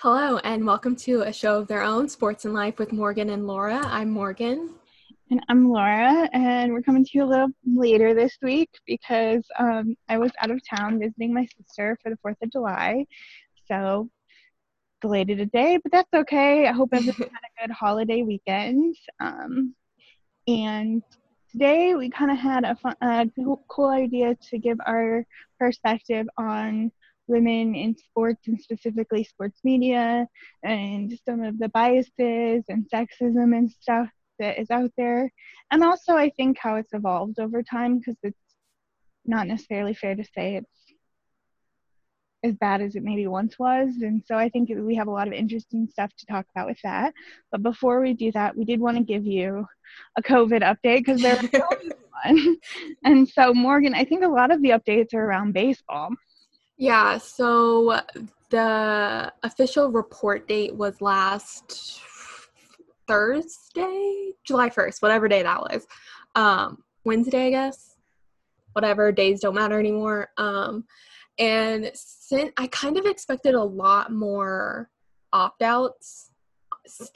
Hello, and welcome to a show of their own, Sports and Life with Morgan and Laura. I'm Morgan. And I'm Laura, and we're coming to you a little later this week because um, I was out of town visiting my sister for the 4th of July. So, delayed it a day, but that's okay. I hope everyone had a good holiday weekend. Um, and today we kind of had a, fun, a cool idea to give our perspective on women in sports and specifically sports media and some of the biases and sexism and stuff that is out there. And also, I think how it's evolved over time because it's not necessarily fair to say it's as bad as it maybe once was. And so I think we have a lot of interesting stuff to talk about with that. But before we do that, we did want to give you a COVID update because there was one. and so, Morgan, I think a lot of the updates are around baseball. Yeah, so the official report date was last Thursday, July 1st, whatever day that was. Um, Wednesday, I guess. Whatever, days don't matter anymore. Um, and since I kind of expected a lot more opt outs,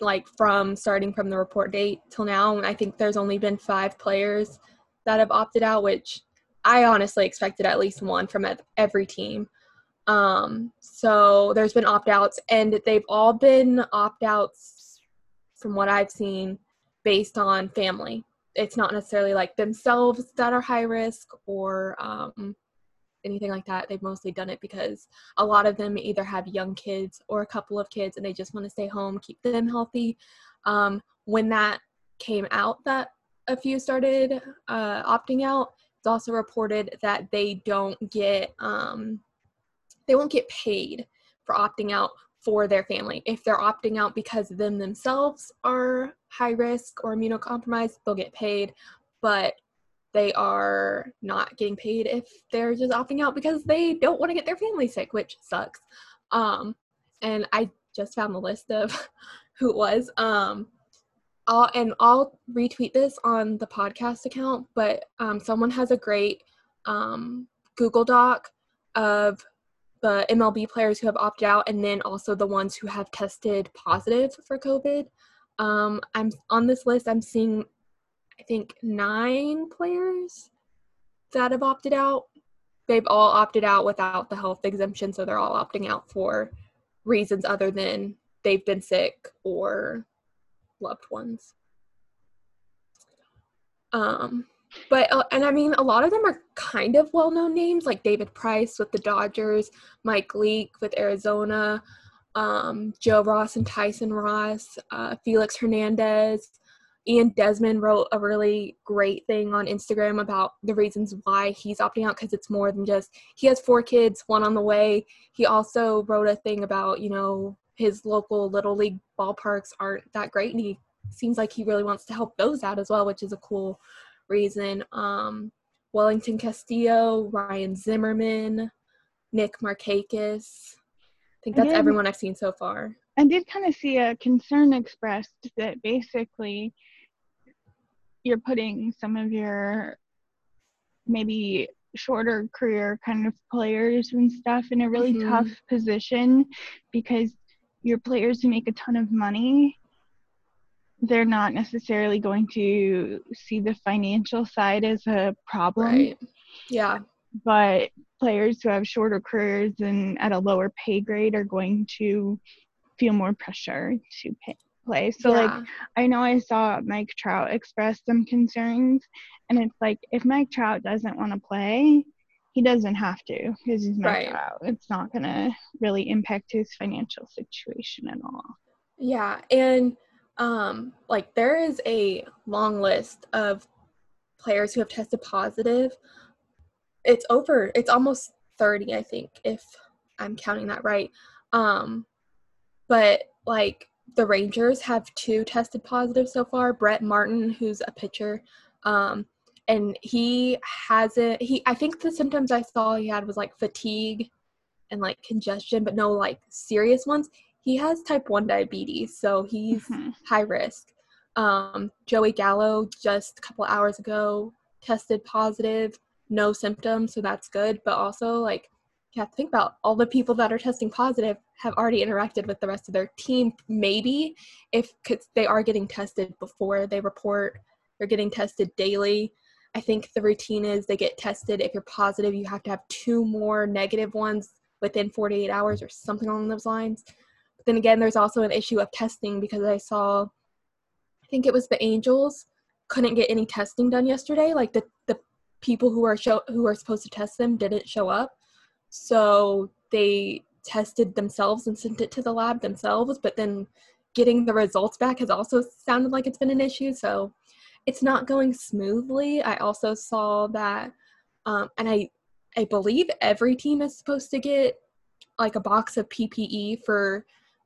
like from starting from the report date till now. I think there's only been five players that have opted out, which I honestly expected at least one from every team. Um, so there's been opt outs, and they've all been opt outs from what I've seen based on family. It's not necessarily like themselves that are high risk or um, anything like that. They've mostly done it because a lot of them either have young kids or a couple of kids and they just want to stay home, keep them healthy. Um, when that came out, that a few started uh, opting out, it's also reported that they don't get um, they won't get paid for opting out for their family. If they're opting out because them themselves are high risk or immunocompromised, they'll get paid, but they are not getting paid if they're just opting out because they don't want to get their family sick, which sucks. Um, and I just found the list of who it was. Um, I'll, and I'll retweet this on the podcast account, but um, someone has a great um, Google Doc of the MLB players who have opted out, and then also the ones who have tested positive for COVID. Um, I'm on this list. I'm seeing, I think, nine players that have opted out. They've all opted out without the health exemption, so they're all opting out for reasons other than they've been sick or loved ones. Um, but uh, and I mean, a lot of them are kind of well-known names, like David Price with the Dodgers, Mike Leake with Arizona, um, Joe Ross and Tyson Ross, uh, Felix Hernandez. Ian Desmond wrote a really great thing on Instagram about the reasons why he's opting out because it's more than just he has four kids, one on the way. He also wrote a thing about, you know, his local little league ballparks aren't that great and he seems like he really wants to help those out as well, which is a cool reason. Um, Wellington Castillo, Ryan Zimmerman, Nick Markakis. I think that's I did, everyone I've seen so far. I did kind of see a concern expressed that basically you're putting some of your maybe shorter career kind of players and stuff in a really mm-hmm. tough position because your players who make a ton of money they're not necessarily going to see the financial side as a problem. Right. Yeah. But players who have shorter careers and at a lower pay grade are going to feel more pressure to pay, play. So, yeah. like, I know I saw Mike Trout express some concerns, and it's like if Mike Trout doesn't want to play, he doesn't have to because he's Mike right. Trout. It's not going to really impact his financial situation at all. Yeah. And um, like there is a long list of players who have tested positive. It's over, it's almost 30, I think, if I'm counting that right. Um, but like the Rangers have two tested positive so far. Brett Martin, who's a pitcher, um, and he hasn't. He I think the symptoms I saw he had was like fatigue and like congestion, but no like serious ones he has type 1 diabetes, so he's mm-hmm. high risk. Um, Joey Gallo just a couple hours ago tested positive, no symptoms, so that's good. But also, like, you have to think about all the people that are testing positive have already interacted with the rest of their team. Maybe if they are getting tested before they report, they're getting tested daily. I think the routine is they get tested. If you're positive, you have to have two more negative ones within 48 hours or something along those lines. But then again, there's also an issue of testing because I saw, I think it was the Angels couldn't get any testing done yesterday. Like the, the people who are show who are supposed to test them didn't show up. So they tested themselves and sent it to the lab themselves, but then getting the results back has also sounded like it's been an issue. So it's not going smoothly. I also saw that, um, and I, I believe every team is supposed to get like a box of PPE for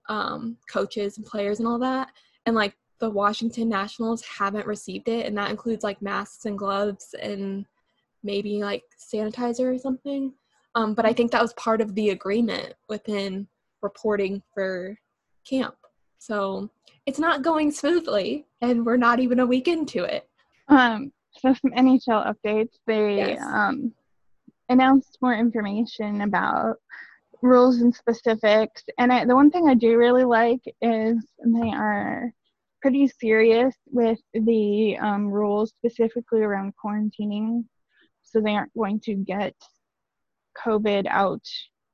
um, coaches and players and all that. And like the Washington Nationals haven't received it, and that includes like masks and gloves and maybe like sanitizer or something. Um, but I think that was part of the agreement within reporting for camp. So it's not going smoothly, and we're not even a week into it. Um, so some NHL updates. They yes. um, announced more information about rules and specifics. And I, the one thing I do really like is they are pretty serious with the um, rules specifically around quarantining. So they aren't going to get COVID out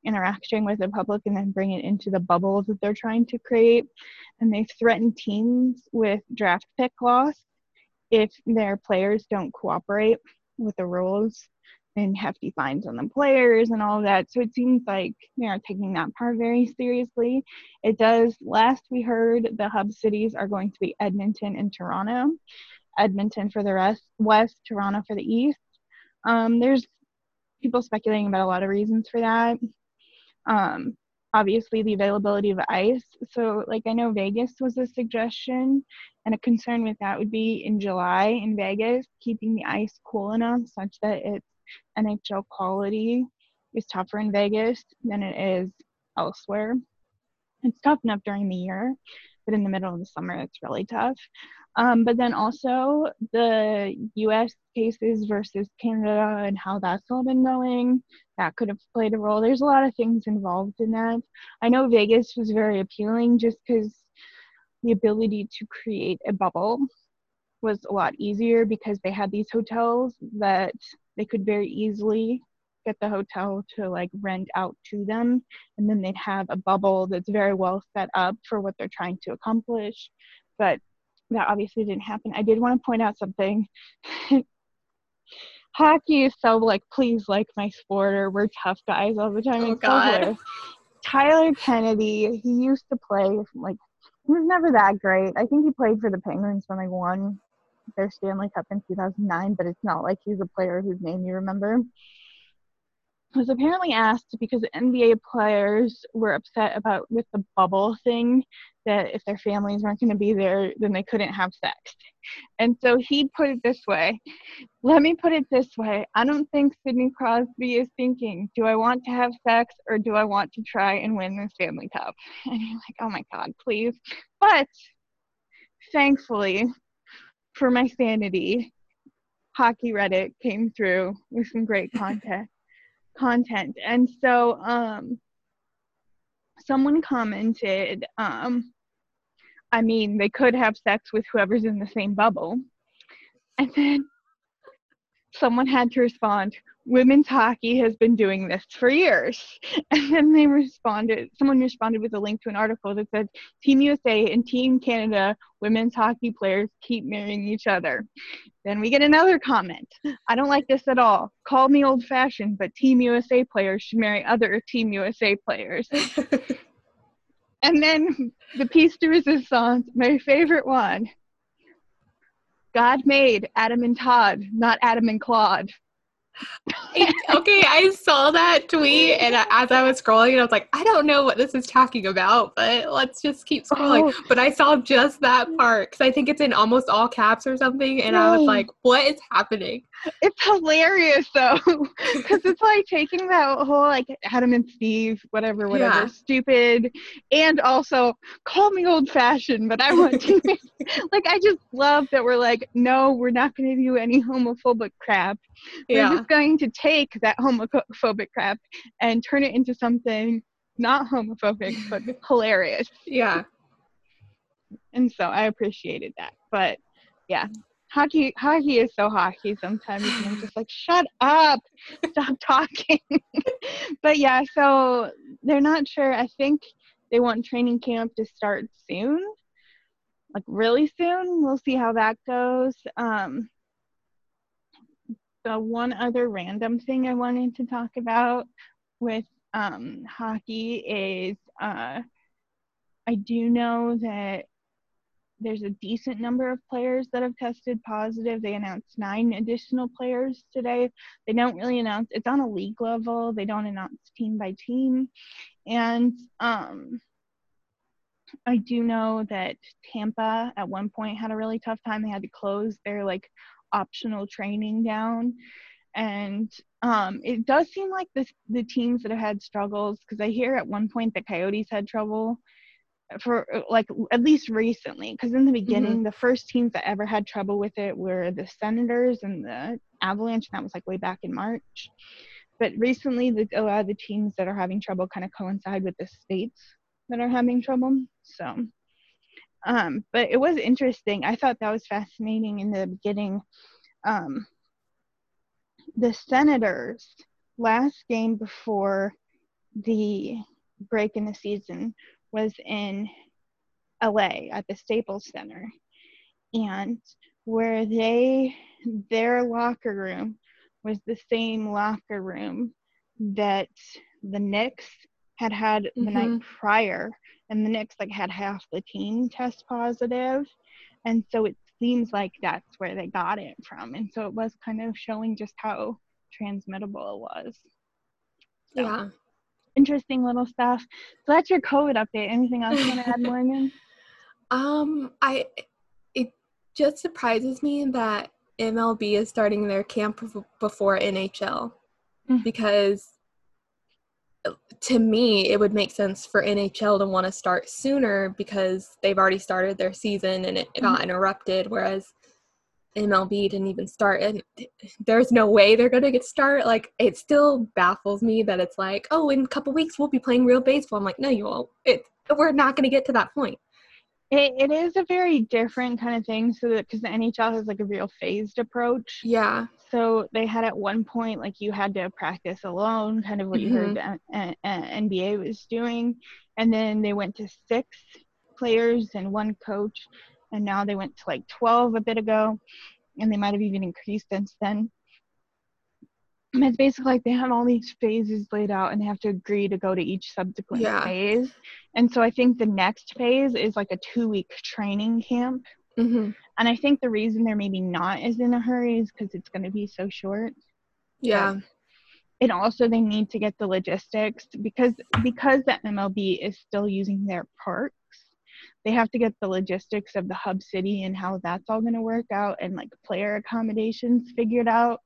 interacting with the public and then bring it into the bubbles that they're trying to create. And they threaten teams with draft pick loss if their players don't cooperate with the rules and hefty fines on the players and all that. So it seems like they are taking that part very seriously. It does, last we heard, the hub cities are going to be Edmonton and Toronto. Edmonton for the rest, west, Toronto for the east. Um, there's people speculating about a lot of reasons for that. Um, obviously, the availability of ice. So, like, I know Vegas was a suggestion, and a concern with that would be in July in Vegas, keeping the ice cool enough such that it's NHL quality is tougher in Vegas than it is elsewhere. It's tough enough during the year, but in the middle of the summer, it's really tough. Um, but then also the US cases versus Canada and how that's all been going, that could have played a role. There's a lot of things involved in that. I know Vegas was very appealing just because the ability to create a bubble was a lot easier because they had these hotels that they could very easily get the hotel to like rent out to them and then they'd have a bubble that's very well set up for what they're trying to accomplish but that obviously didn't happen. I did want to point out something. Hockey is so like, please like my sport, or we're tough guys all the time. Oh, God. Tyler Kennedy, he used to play like he was never that great. I think he played for the Penguins when they won their Stanley Cup in 2009, but it's not like he's a player whose name you remember was apparently asked because NBA players were upset about with the bubble thing that if their families weren't going to be there, then they couldn't have sex. And so he put it this way. Let me put it this way. I don't think Sidney Crosby is thinking, do I want to have sex or do I want to try and win the Stanley Cup? And you're like, oh my God, please. But thankfully, for my sanity, Hockey Reddit came through with some great content content. And so um, someone commented, um, I mean, they could have sex with whoever's in the same bubble. And then someone had to respond, women's hockey has been doing this for years. And then they responded, someone responded with a link to an article that said, Team USA and Team Canada women's hockey players keep marrying each other. Then we get another comment. I don't like this at all. Call me old fashioned, but Team USA players should marry other Team USA players. and then the piece de resistance, my favorite one. God made Adam and Todd, not Adam and Claude okay, I saw that tweet, and as I was scrolling, I was like, I don't know what this is talking about, but let's just keep scrolling. Oh. But I saw just that part because I think it's in almost all caps or something, and I was like, what is happening? It's hilarious though, because it's like taking that whole like Adam and Steve, whatever, whatever, Yeah. stupid, and also call me old fashioned, but I want to. like, I just love that we're like, no, we're not going to do any homophobic crap. We're just going to take that homophobic crap and turn it into something not homophobic but hilarious. Yeah. And so I appreciated that. But yeah, hockey hockey is so hockey sometimes I'm just like, shut up. Stop talking. but yeah, so they're not sure. I think they want training camp to start soon. Like really soon. We'll see how that goes. Um the one other random thing I wanted to talk about with um, hockey is uh, I do know that there's a decent number of players that have tested positive. They announced nine additional players today. They don't really announce it's on a league level. They don't announce team by team. And um, I do know that Tampa at one point had a really tough time. They had to close their like optional training down. And um, it does seem like the the teams that have had struggles because I hear at one point the Coyotes had trouble for like at least recently because in the beginning the first teams that ever had trouble with it were the Senators and the Avalanche and that was like way back in March. But recently the, a lot of the teams that are having trouble kind of coincide with the states that are having trouble. So um but it was interesting. I thought that was fascinating in the beginning. Um the Senators last game before the break in the season was in LA at the Staples Center. And where they their locker room was the same locker room that the Knicks had had the night mm-hmm. prior. And the Knicks like had half the team test positive. And so it seems like that's where they got it from. And so it was kind of showing just how transmittable it was. So, Yeah. Interesting little stuff. So that's your covid update. Anything else you want to add morgan? Um, I it just surprises me that MLB is starting their camp before NHL Mm. because to me it would make sense for NHL to want to start sooner because they've already started their season and it got interrupted. Whereas MLB didn't even start and there's no way they're going to get started. Like it still baffles me that it's like oh in a couple weeks we'll be playing real baseball. I'm like no you won't. It we're not going to get to that point. It, it is a very different kind of thing so that because the nhl has like a real phased approach. Yeah. So they had at one point like you had to practice alone kind of what you heard the uh, uh, nba was doing. And then they went to six players and one coach and now they went to like 12 a bit ago and they might have even increased since then And it's basically like they have all these phases laid out and they have to agree to go to each subsequent Yeah. phase and so i think the next phase is like a two week training camp hmm and I think the reason they're maybe not as in a hurry is because it's going to be so short. yeah And also they need to get the logistics because because the MLB is still using their parks. They have to get the logistics of the hub city and how that's all going to work out and like player accommodations figured out.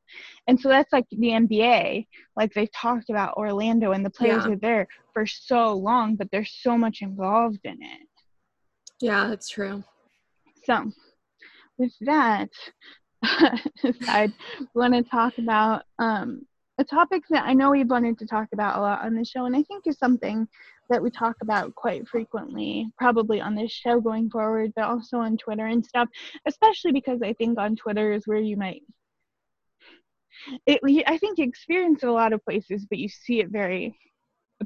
And so that's like the NBA, like they've talked about Orlando and the players Yeah. are there for so long, but there's so much involved in it. Yeah, that's true. So, with that i want to talk about um, a topic that I know we've wanted to talk about a lot on the show, and I think is something that we talk about quite frequently, probably on this show going forward, but also on Twitter and stuff, especially because I think on Twitter is where you might. It, I think you experience it a lot of places, but you see it very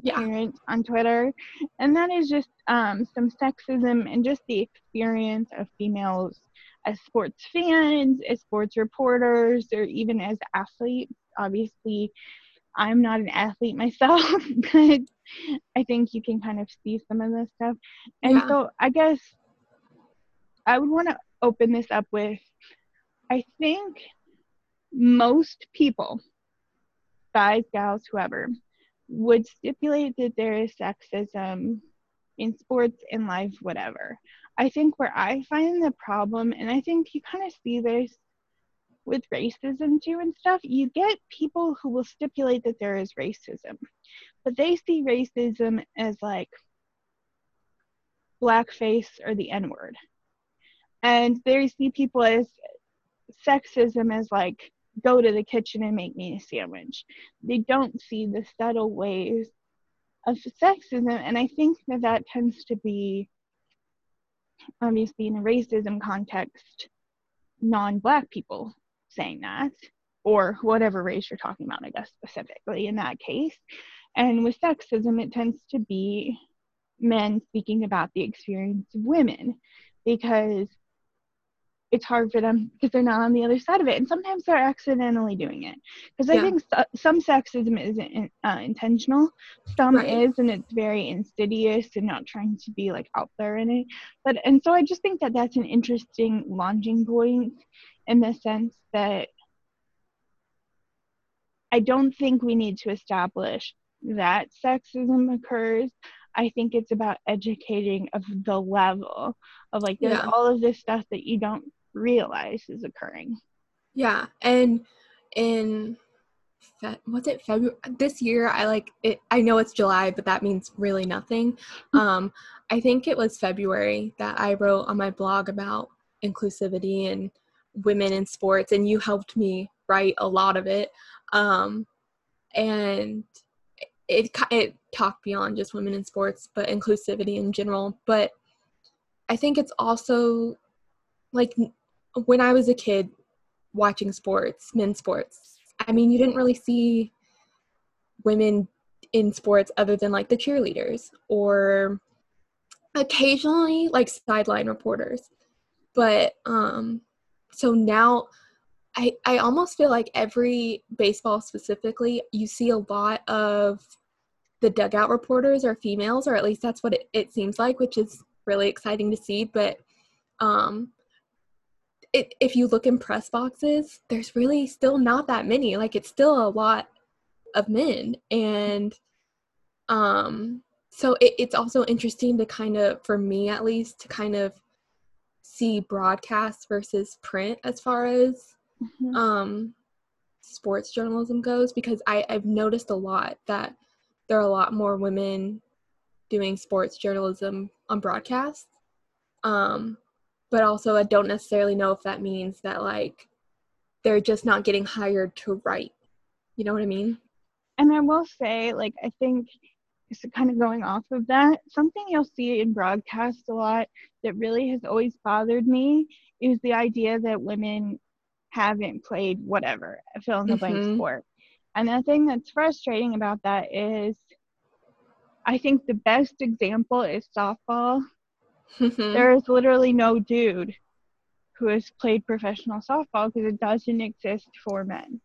Yeah. apparent on Twitter, and that is just um, some sexism and just the experience of females as sports fans, as sports reporters, or even as athletes. Obviously, I'm not an athlete myself, but I think you can kind of see some of this stuff. And Yeah. so I guess I would want to open this up with I think most people, guys, gals, whoever, would stipulate that there is sexism in sports, in life, whatever. I think where I find the problem, and I think you kind of see this with racism too and stuff, you get people who will stipulate that there is racism, but they see racism as like blackface or the N word. And they see people as sexism as like, go to the kitchen and make me a sandwich. They don't see the subtle ways of sexism. And I think that that tends to be, obviously, in a racism context, non black people saying that, or whatever race you're talking about, I guess, specifically in that case. And with sexism, it tends to be men speaking about the experience of women because it's hard for them because they're not on the other side of it. And sometimes they're accidentally doing it. Because i think so, some sexism isn't uh, intentional. Some right. is and it's very insidious and not trying to be like out there in it. But and so i just think that that's an interesting launching point in the sense that i don't think we need to establish that sexism occurs I think it's about educating of the level of like there's yeah. all of this stuff that you don't realize is occurring. Yeah, and in Fe- what's it February this year I like it I know it's July but that means really nothing. um I think it was February that I wrote on my blog about inclusivity and women in sports and you helped me write a lot of it. Um and it it talked beyond just women in sports but inclusivity in general but I think it's also like when I was a kid watching sports, men's sports, I mean, you didn't really see women in sports other than like the cheerleaders or occasionally like sideline reporters. But um so now I I almost feel like every baseball specifically you see a lot of the dugout reporters are females or at least that's what it, it seems like, which is really exciting to see, but um it, if you look in press boxes, there's really still not that many. Like it's still a lot of men, and um, so it, it's also interesting to kind of, for me at least, to kind of see broadcast versus print as far as mm-hmm. um, sports journalism goes, because I, I've noticed a lot that there are a lot more women doing sports journalism on broadcast. Um, but also I don't necessarily know if that means that like they're just not getting hired to write. You know what I mean? And I will say, like, I think it's kind of going off of that. Something you'll see in broadcast a lot that really has always bothered me is the idea that women haven't played whatever, fill in the blank mm-hmm. sport. And the thing that's frustrating about that is I think the best example is softball Mm-hmm. There is literally no dude who has played professional softball because it doesn't exist for men.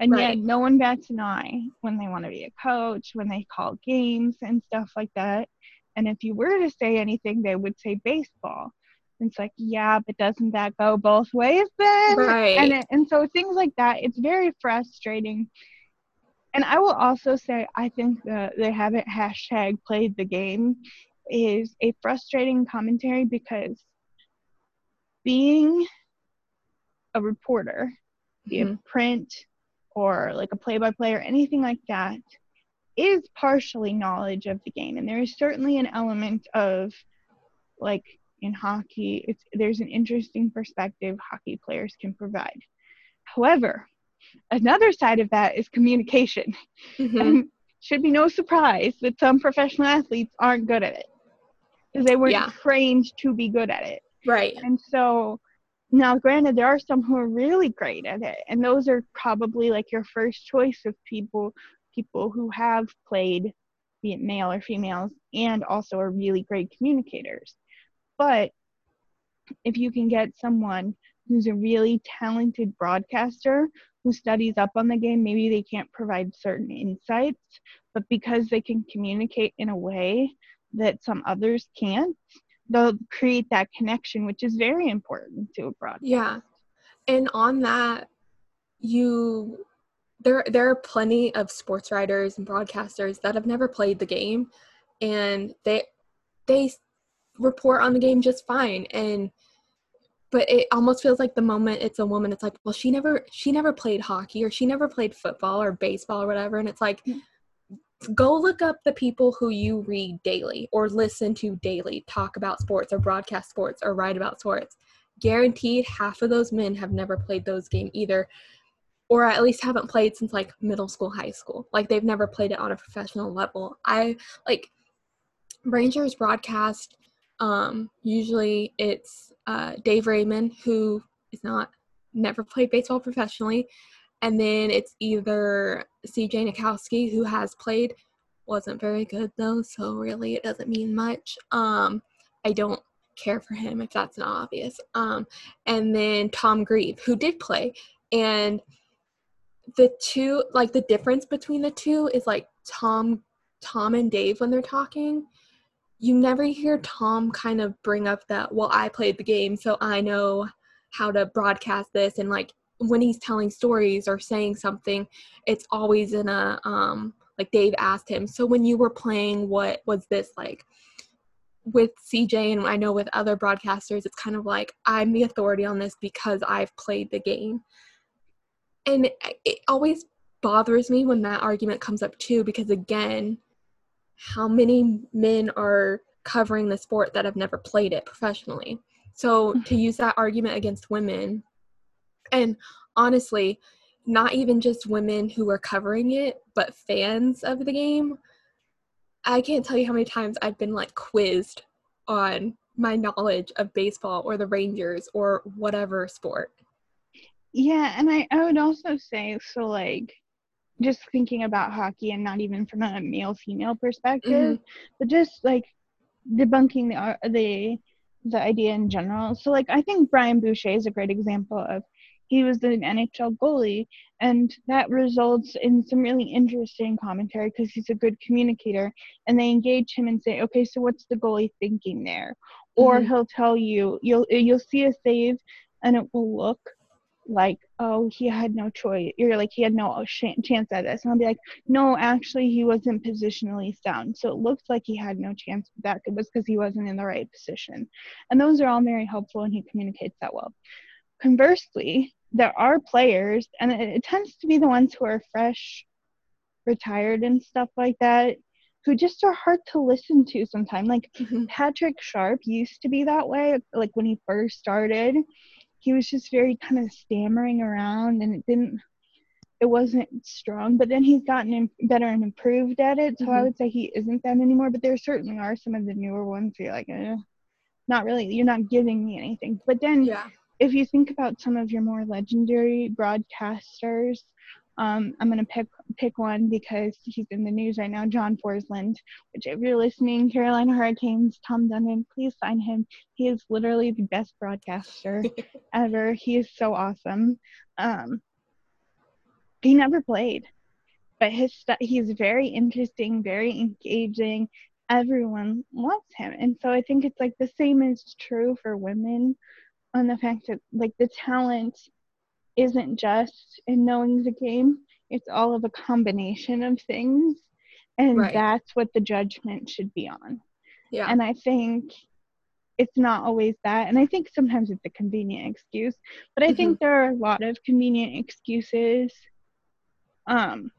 And right. yet, no one bats an eye when they want to be a coach, when they call games and stuff like that. And if you were to say anything, they would say baseball. And it's like, yeah, but doesn't that go both ways then? Right. And, it, and so things like that, it's very frustrating. And I will also say, I think that they haven't hashtag played the game is a frustrating commentary because being a reporter, be mm-hmm. it print or like a play by play or anything like that, is partially knowledge of the game. And there is certainly an element of like in hockey, it's there's an interesting perspective hockey players can provide. However, another side of that is communication. Mm-hmm. And should be no surprise that some professional athletes aren't good at it because they weren't yeah. trained to be good at it. Right. And so now, granted, there are some who are really great at it, and those are probably like your first choice of people, people who have played, be it male or females, and also are really great communicators. But if you can get someone who's a really talented broadcaster who studies up on the game, maybe they can't provide certain insights, but because they can communicate in a way that some others can't they'll create that connection which is very important to a broadcast. Yeah and on that you there there are plenty of sports writers and broadcasters that have never played the game and they they report on the game just fine. And but it almost feels like the moment it's a woman it's like well she never she never played hockey or she never played football or baseball or whatever. And it's like mm. Go look up the people who you read daily or listen to daily talk about sports or broadcast sports or write about sports. Guaranteed half of those men have never played those games either or at least haven't played since like middle school high school. Like they've never played it on a professional level. I like rangers broadcast um usually it's uh dave raymond who is not never played baseball professionally and then it's either cj nitkowski who has played wasn't very good though so really it doesn't mean much. Um i don't care for him if that's not obvious. Um and then tom grieve who did play. And the two like the difference between the two is like Tom Tom and Dave when they're talking. You never hear Tom kind of bring up that well I played the game so I know how to broadcast this and like when he's telling stories or saying something it's always in a um like Dave asked him so when you were playing what was this like? With CJ and I know with other broadcasters it's kind of like I'm the authority on this because I've played the game. And it always bothers me when that argument comes up too because again how many men are covering the sport that have never played it professionally? So to use that argument against women and honestly not even just women who are covering it but fans of the game i can't tell you how many times i've been like quizzed on my knowledge of baseball or the rangers or whatever sport yeah, and I, I would also say so like just thinking about hockey and not even from a male female perspective, mm-hmm. but just like debunking the uh, the the idea in general. So like I think Brian Boucher is a great example of he was an NHL goalie and that results in some really interesting commentary because he's a good communicator and they engage him and say okay so what's the goalie thinking there or mm-hmm. he'll tell you you'll you'll see a save and it will look like, oh, he had no choice. You're like, he had no sh- chance at this. And I'll be like, no, actually, he wasn't positionally sound. So it looks like he had no chance with that. It was because he wasn't in the right position. And those are all very helpful, and he communicates that well. Conversely, there are players, and it, it tends to be the ones who are fresh, retired, and stuff like that, who just are hard to listen to sometimes. Like mm-hmm. Patrick Sharp used to be that way, like when he first started he was just very kind of stammering around and it didn't it wasn't strong but then he's gotten better and improved at it so mm-hmm. i would say he isn't that anymore but there certainly are some of the newer ones where you're like eh, not really you're not giving me anything but then yeah. If you think about some of your more legendary broadcasters um, I'm gonna pick pick one because he's in the news right now, John Forslund. Which, if you're listening, Carolina Hurricanes, Tom Dundon, please sign him. He is literally the best broadcaster ever. He is so awesome. Um, he never played, but his st- he's very interesting, very engaging. Everyone loves him, and so I think it's like the same is true for women on the fact that like the talent isn't just in knowing the game, it's all of a combination of things. And right. that's what the judgment should be on. Yeah. And I think it's not always that. And I think sometimes it's a convenient excuse. But I mm-hmm. think there are a lot of convenient excuses um,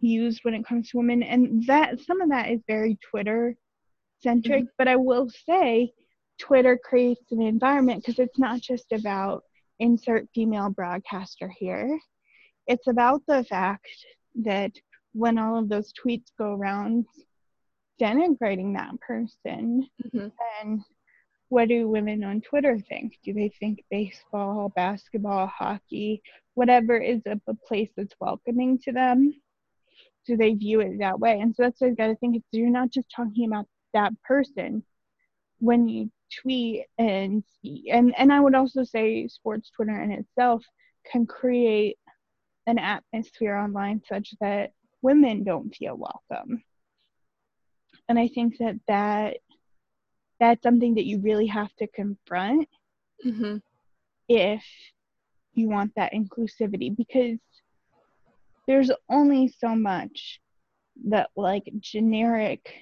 used when it comes to women. And that some of that is very Twitter centric. Mm-hmm. But I will say Twitter creates an environment because it's not just about insert female broadcaster here. It's about the fact that when all of those tweets go around denigrating that person, mm-hmm. then what do women on Twitter think? Do they think baseball, basketball, hockey, whatever is a, a place that's welcoming to them? Do they view it that way? And so that's what I've gotta think. It's you're not just talking about that person when you tweet and and and I would also say sports Twitter in itself can create an atmosphere online such that women don't feel welcome. And I think that that that's something that you really have to confront mm-hmm. if you want that inclusivity because there's only so much that like generic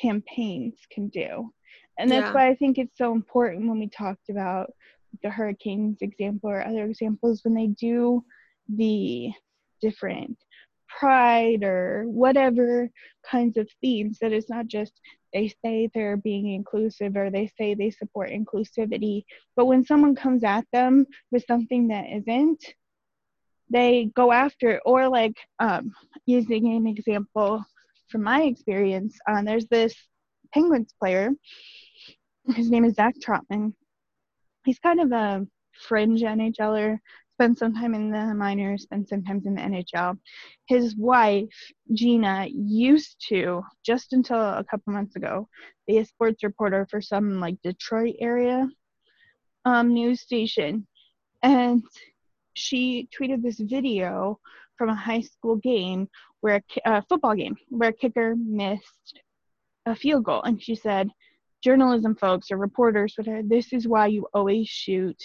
campaigns can do and that's yeah. why I think it's so important when we talked about the hurricanes example or other examples when they do the different pride or whatever kinds of themes that it's not just they say they're being inclusive or they say they support inclusivity but when someone comes at them with something that isn't they go after it or like um, using an example from my experience uh, there's this penguins player his name is zach trotman he's kind of a fringe nhler spent some time in the minors, spent some time in the NHL. His wife, Gina, used to, just until a couple months ago, be a sports reporter for some like Detroit area um, news station. And she tweeted this video from a high school game where a, a football game where a kicker missed a field goal. And she said, journalism folks or reporters, whatever, this is why you always shoot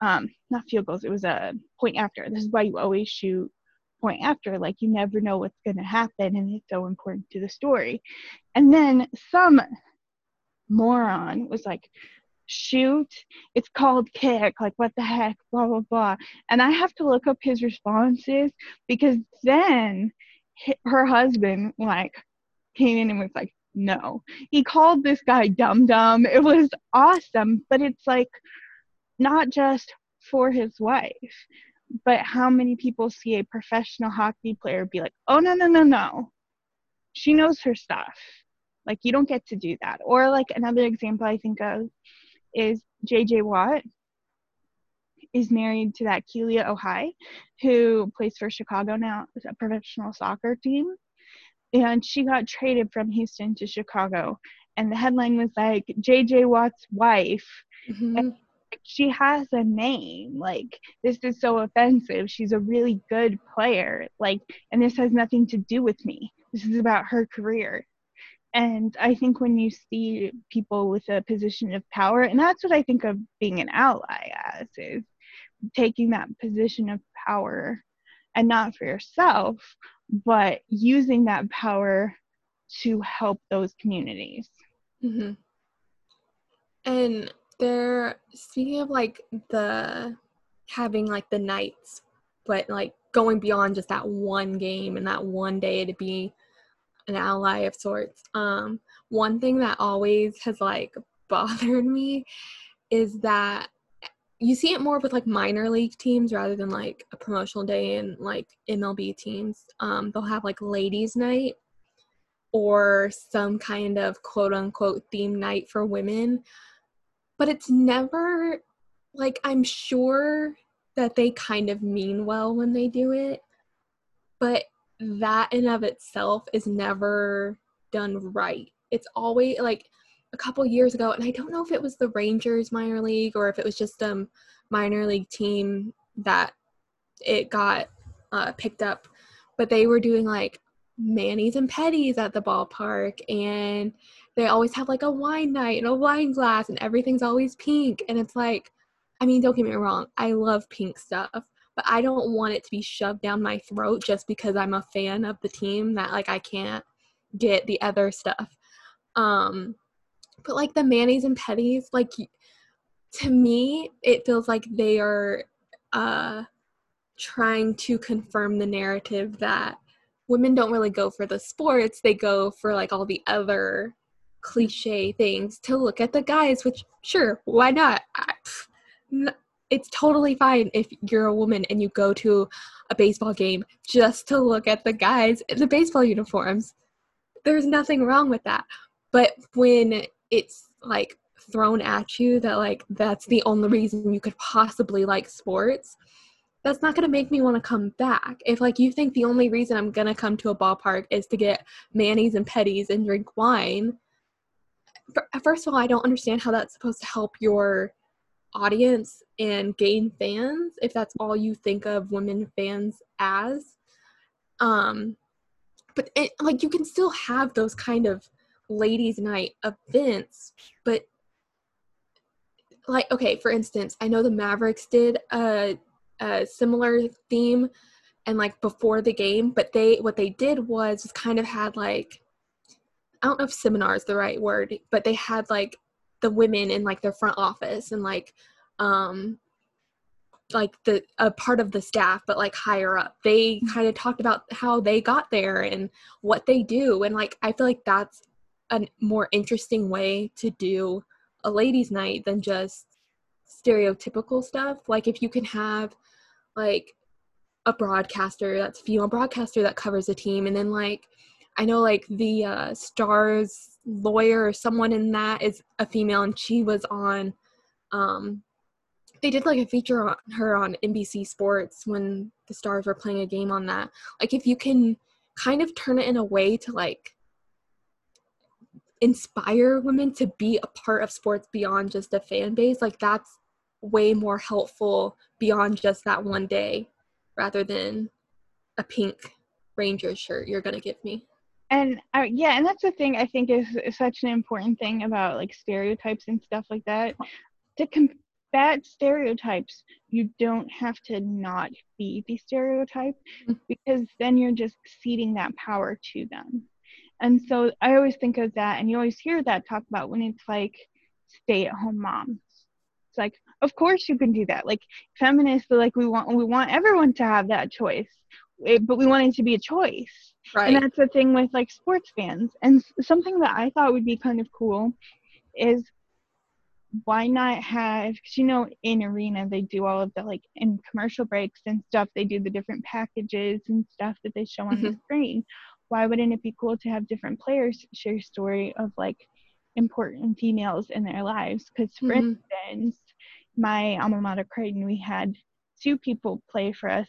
um, not field goals, it was a point after. This is why you always shoot point after. Like you never know what's going to happen, and it's so important to the story. And then some moron was like, shoot, it's called kick. Like, what the heck? Blah, blah, blah. And I have to look up his responses because then her husband, like, came in and was like, no. He called this guy dumb dumb. It was awesome, but it's like, not just for his wife, but how many people see a professional hockey player be like, oh, no, no, no, no. She knows her stuff. Like, you don't get to do that. Or, like, another example I think of is JJ Watt is married to that Kealia Ohai, who plays for Chicago now, a professional soccer team. And she got traded from Houston to Chicago. And the headline was like, JJ Watt's wife. Mm-hmm she has a name. Like, this is so offensive. She's a really good player. Like, and this has nothing to do with me. This is about her career. And I think when you see people with a position of power, and that's what I think of being an ally as, is taking that position of power and not for yourself, but using that power to help those communities. Mm-hmm. And they're speaking of like the having like the nights, but like going beyond just that one game and that one day to be an ally of sorts. Um, one thing that always has like bothered me is that you see it more with like minor league teams rather than like a promotional day and like MLB teams. Um, they'll have like ladies' night or some kind of quote unquote theme night for women but it's never like I'm sure that they kind of mean well when they do it, but that in of itself is never done right. It's always like a couple years ago, and I don't know if it was the Rangers minor league or if it was just a minor league team that it got uh, picked up, but they were doing like manis and petties at the ballpark and they always have like a wine night and a wine glass and everything's always pink and it's like i mean don't get me wrong i love pink stuff but i don't want it to be shoved down my throat just because i'm a fan of the team that like i can't get the other stuff. Um but like the manis and petties like to me it feels like they are uh trying to confirm the narrative that women don't really go for the sports. They go for like all the other cliche things to look at the guys which sure why not? It's totally fine if you're a woman and you go to a baseball game just to look at the guys the baseball uniforms. There's nothing wrong with that. But when it's like thrown at you that like that's the only reason you could possibly like sports that's not going to make me want to come back. If like you think the only reason I'm going to come to a ballpark is to get manis and petties and drink wine, first of all, I don't understand how that's supposed to help your audience and gain fans if that's all you think of women fans as. Um, but it, like you can still have those kind of ladies' night events, but like okay, for instance, I know the Mavericks did a, a similar theme and like before the game, but they what they did was kind of had like I don't know if seminar is the right word, but they had like the women in like their front office and like um like the a part of the staff but like higher up they Mm-hmm. kind of talked about how they got there and what they do and like i feel like that's a more interesting way to do a ladies night than just stereotypical stuff like if you can have like a broadcaster that's a female broadcaster that covers a team and then like i know like the uh stars lawyer or someone in that is a female and she was on um they did like a feature on her on NBC Sports when the Stars were playing a game on that. Like if you can kind of turn it in a way to like inspire women to be a part of sports beyond just a fan base, like that's way more helpful beyond just that one day rather than a pink Rangers shirt you're going to give me. and uh, yeah and that's the thing i think is, is such an important thing about like stereotypes and stuff like that to combat stereotypes you don't have to not be the stereotype Mhm. because then you're just ceding that power to them and so i always think of that and you always hear that talk about when it's like stay at home moms it's like of course you can do that like feminists like we want we want everyone to have that choice eh, but we want it to be a choice Right. and that's the thing with like sports fans. And something that I thought would be kind of cool is why not have, because you know, in Arena, they do all of the like in commercial breaks and stuff, they do the different packages and stuff that they show on the screen. Why wouldn't it be cool to have different players share story of like important females in their lives? Because for Mhm. instance, my alma mater Creighton, we had two people play for us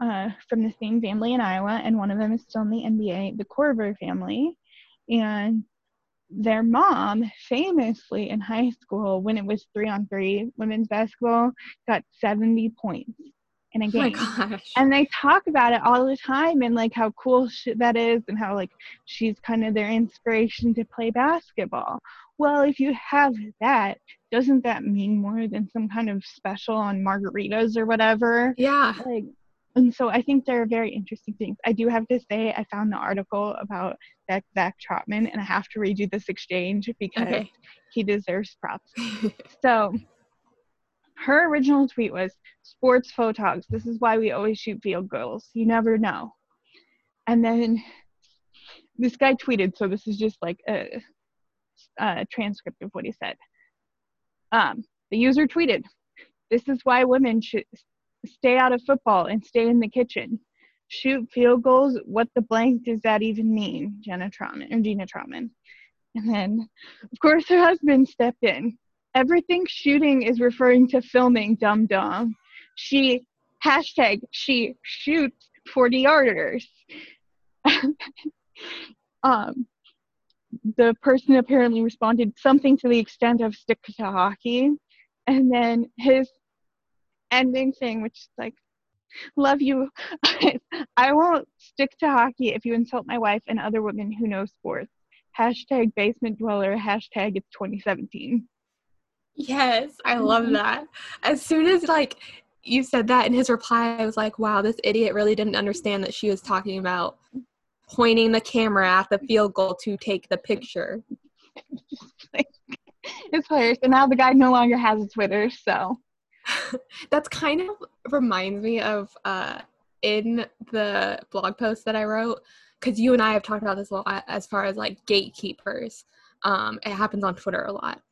uh, from the same family in Iowa, and one of them is still in the NBA, the Korver family. And their mom, famously in high school, when it was three on three women's basketball, got 70 points in a Oh game. my gosh. And they talk about it all the time and like how cool sh- that is, and how like she's kind of their inspiration to play basketball. Well, if you have that, doesn't that mean more than some kind of special on margaritas or whatever? yeah. like and so I think there are very interesting things. I do have to say I found the article about that Zach Trotman and I have to read you this exchange because Okay. he deserves props. So her original tweet was sports photogs. This is why we always shoot field goals. You never know. And then this guy tweeted, so this is just like a, a transcript of what he said. Um, the user tweeted, This is why women should stay out of football and stay in the kitchen. Shoot field goals. What the blank does that even mean? Jenna Trotman or Gina Trotman. And then, of course, her husband stepped in. Everything shooting is referring to filming, dum dum. She, hashtag, she shoots 40 yarders. um, the person apparently responded something to the extent of stick to hockey. And then his ending thing, which is like, love you. I won't stick to hockey if you insult my wife and other women who know sports. Hashtag basement dweller, hashtag it's 2017. Yes, I love Mhm. that. As soon as like you said that in his reply, I was like, wow, this idiot really didn't understand that she was talking about pointing the camera at the field goal to take the picture. it's hilarious. And now the guy no longer has a Twitter, so. That's kind of reminds me of uh in the blog post that I wrote because you and I have talked about this a lot as far as like gatekeepers. Um, it happens on Twitter a lot.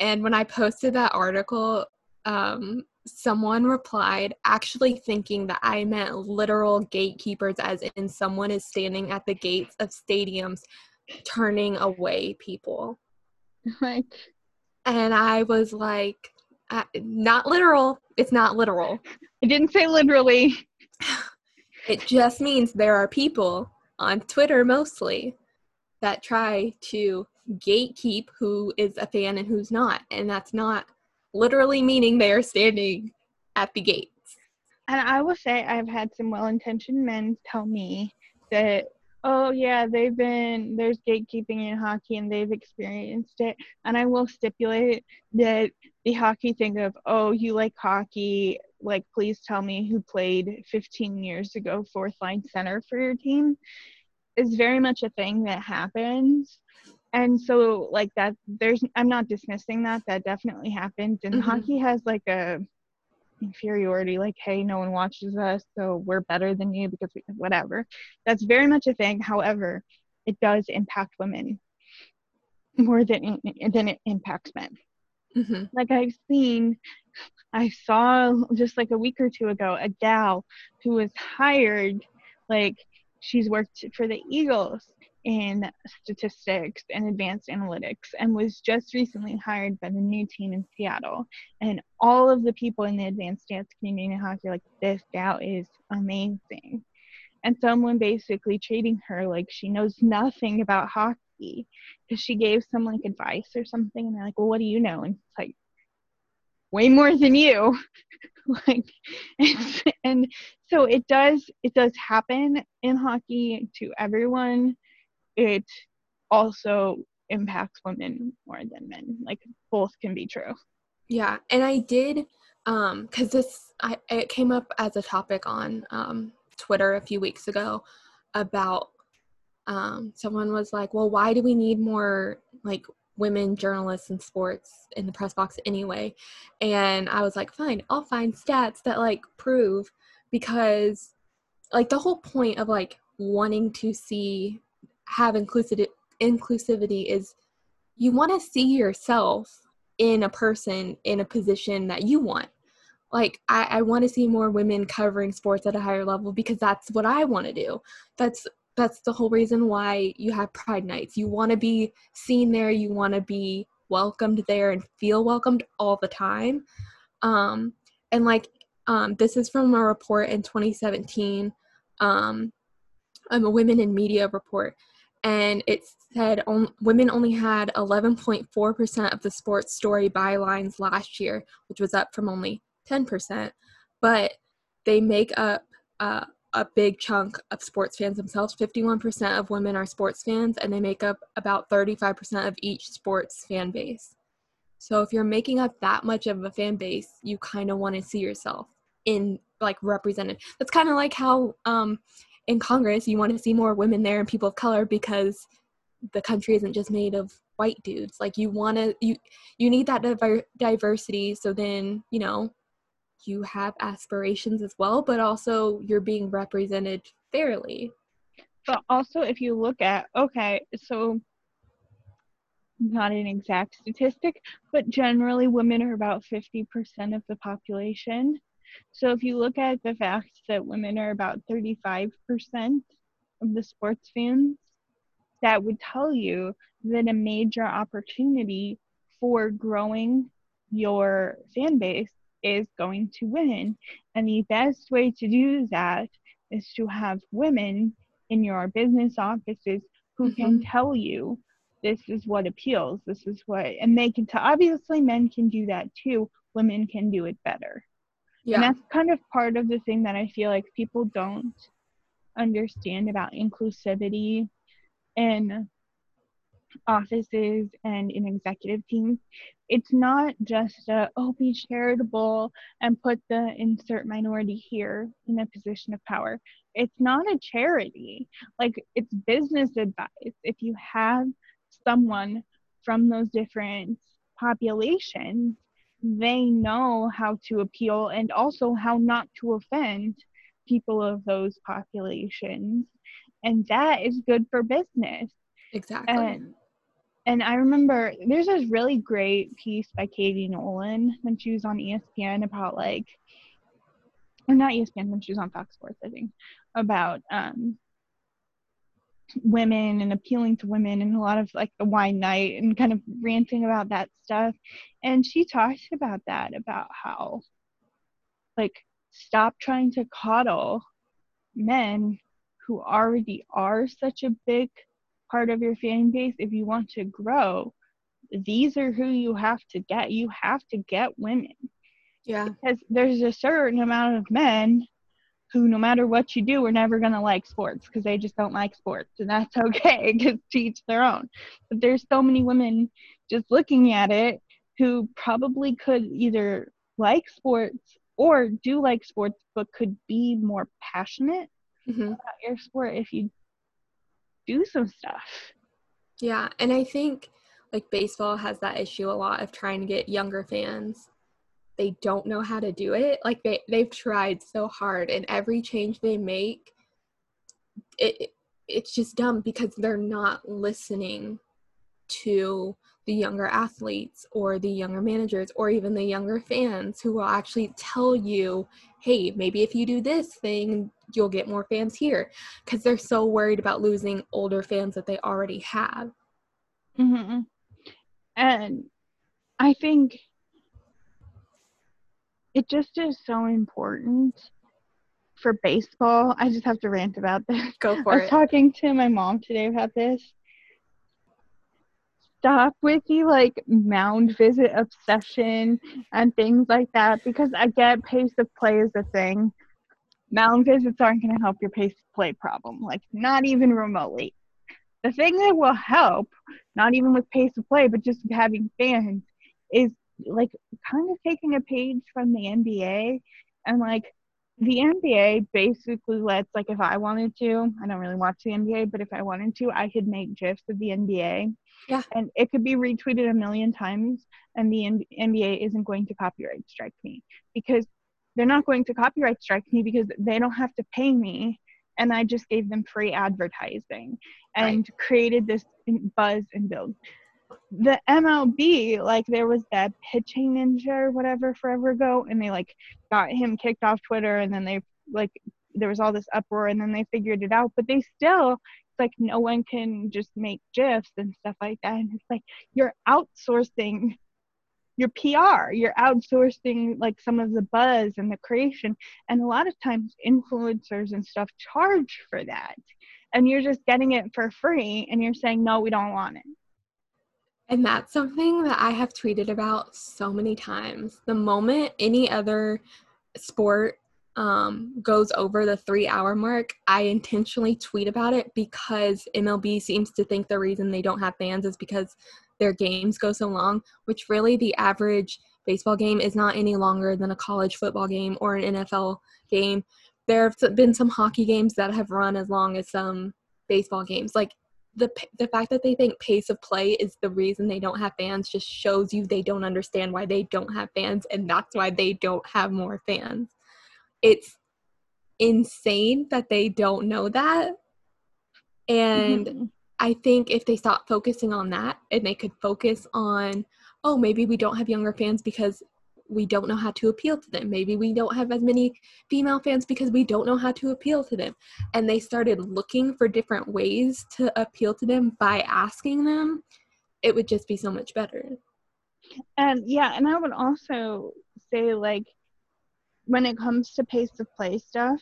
And when I posted that article, um, someone replied actually thinking that I meant literal gatekeepers, as in someone is standing at the gates of stadiums turning away people. Like, And I was like, uh, not literal. It's not literal. I didn't say literally. It just means there are people on Twitter mostly that try to gatekeep who is a fan and who's not. And that's not literally meaning they are standing at the gates. And I will say, I've had some well intentioned men tell me that, oh, yeah, they've been, there's gatekeeping in hockey and they've experienced it. And I will stipulate that the hockey thing of, oh, you like hockey, like, please tell me who played 15 years ago, fourth line center for your team, is very much a thing that happens. And so like that there's i'm not dismissing that that definitely happened. And Mhm. hockey has like a inferiority like hey no one watches us so we're better than you because we whatever. That's very much a thing. However it does impact women more than than it impacts men. Hmm like I've seen, I saw just like a week or two ago a gal who was hired, like she's worked for the Eagles in statistics and advanced analytics and was just recently hired by the new team in Seattle. And all of the people in the advanced dance community in hockey like, this gal is amazing. And someone basically treating her like she knows nothing about hockey because she gave some like advice or something and they're like well what do you know and it's like way more than you like and so it does it does happen in hockey to everyone it also impacts women more than men like both can be true Yeah, and I did um cuz this I it came up as a topic on um Twitter a few weeks ago about um someone was like, "Well, why do we need more like women journalists in sports in the press box anyway?" And I was like, "Fine, I'll find stats that like prove because like the whole point of like wanting to see have inclusivity inclusivity is you want to see yourself in a person in a position that you want. Like I, I want to see more women covering sports at a higher level because that's what I want to do. That's that's the whole reason why you have Pride Nights. You want to be seen there. You want to be welcomed there and feel welcomed all the time. Um, and like um, this is from a report in 2017. Um, um, a women in media report and it said on, women only had 11.4% of the sports story bylines last year, which was up from only 10%. But they make up uh, a big chunk of sports fans themselves. 51% of women are sports fans, and they make up about 35% of each sports fan base. So if you're making up that much of a fan base, you kind of want to see yourself in like represented. That's kind of like how um, in Congress you want to see more women there and people of color because the country isn't just made of white dudes. Like you want to you you need that diver- diversity so then, you know, you have aspirations as well, but also you're being represented fairly. but also if you look at okay so not an exact statistic but generally women are about 50% of the population so if you look at the fact that women are about 35% of the sports fans that would tell you that a major opportunity for growing your fan base is going to women and the best way to do that is to have women in your business offices who can mm-hmm. tell you this is what appeals this is what and they can tell obviously men can do that too. Women can do it better and that's kind of part of the thing that i feel like people don't understand about inclusivity in offices and in executive teams. It's not just a oh be charitable and put the insert minority here in a position of power. It's not a charity. Like it's business advice. If you have someone from those different populations they know how to appeal and also how not to offend people of those populations and that is good for business Exactly. and and I remember there's this really great piece by Katie Nolan when she was on ESPN about like or not ESPN when she was on Fox Sports, I think, about um women and appealing to women and a lot of like the wine night and kind of ranting about that stuff. And she talked about that, about how like stop trying to coddle men who already are such a big part of your fan base if you want to grow these are who you have to get you have to get women yeah. because there's a certain amount of men who no matter what you do are never going to like sports because they just don't like sports and that's okay because to each their own but there's so many women just looking at it who probably could either like sports or do like sports but could be more passionate hmm about your sport if you do some stuff Yeah, and I think like baseball has that issue a lot of trying to get younger fans. They don't know how to do it. Like they they've tried so hard and every change they make it it's just dumb because they're not listening to the younger athletes or the younger managers or even the younger fans who will actually tell you, hey, maybe if you do this thing, you'll get more fans here because they're so worried about losing older fans that they already have. Mm-hmm. And I think it just is so important for baseball. I just have to rant about this. Go for I was it. talking to my mom today about this. Stop with the like mound visit obsession and things like that because I get pace of play is a thing. Mound visits aren't going to help your pace of play problem, like not even remotely. The thing that will help, not even with pace of play, but just having fans, is like kind of taking a page from the NBA and like the NBA basically lets like if I wanted to, I don't really watch the NBA, but if I wanted to, I could make gifs of the NBA. Yeah. And it could be retweeted a million times and the N- NBA isn't going to copyright strike me because they're not going to copyright strike me because they don't have to pay me and I just gave them free advertising and right. created this buzz and build. The MLB, like there was that pitching ninja or whatever forever ago, and they like got him kicked off Twitter, and then they like there was all this uproar, and then they figured it out. But they still, it's like no one can just make gifs and stuff like that. And it's like you're outsourcing your PR, you're outsourcing like some of the buzz and the creation. And a lot of times influencers and stuff charge for that. And you're just getting it for free and you're saying, no, we don't want it. And that's something that I have tweeted about so many times. The moment any other sport um, goes over the three hour mark, I intentionally tweet about it because MLB seems to think the reason they don't have fans is because their games go so long, which really the average baseball game is not any longer than a college football game or an NFL game. There have been some hockey games that have run as long as some baseball games. Like the the fact that they think pace of play is the reason they don't have fans just shows you they don't understand why they don't have fans and that's why they don't have more fans. It's insane that they don't know that. And mm-hmm. I think if they stop focusing on that and they could focus on, oh, maybe we don't have younger fans because we don't know how to appeal to them. Maybe we don't have as many female fans because we don't know how to appeal to them. And they started looking for different ways to appeal to them by asking them, it would just be so much better. And yeah, and I would also say, like, when it comes to pace of play stuff,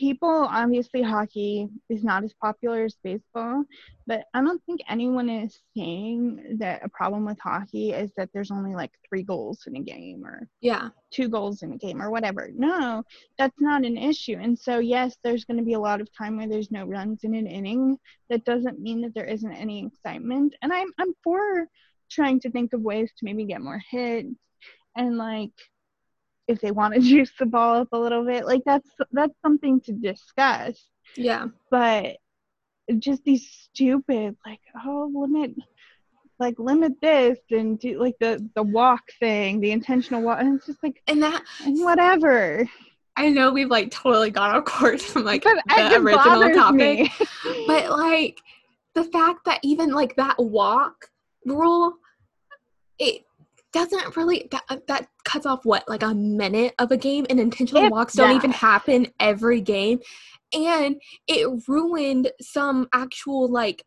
people obviously hockey is not as popular as baseball but i don't think anyone is saying that a problem with hockey is that there's only like three goals in a game or yeah. two goals in a game or whatever. No that's not an issue. And so yes there's going to be a lot of time where there's no runs in an inning. That doesn't mean that there isn't any excitement. And i'm i'm for trying to think of ways to maybe get more hits and like if they want to juice the ball up a little bit like that's that's something to discuss. Yeah. But just these stupid like oh limit like limit this and do like the the walk thing the intentional walk and it's just like and that and whatever. I know we've like totally gone off course from like but the original topic, but like the fact that even like that walk rule, it doesn't really that uh, that cuts off what like a minute of a game and intentional if walks don't even happen every game and it ruined some actual like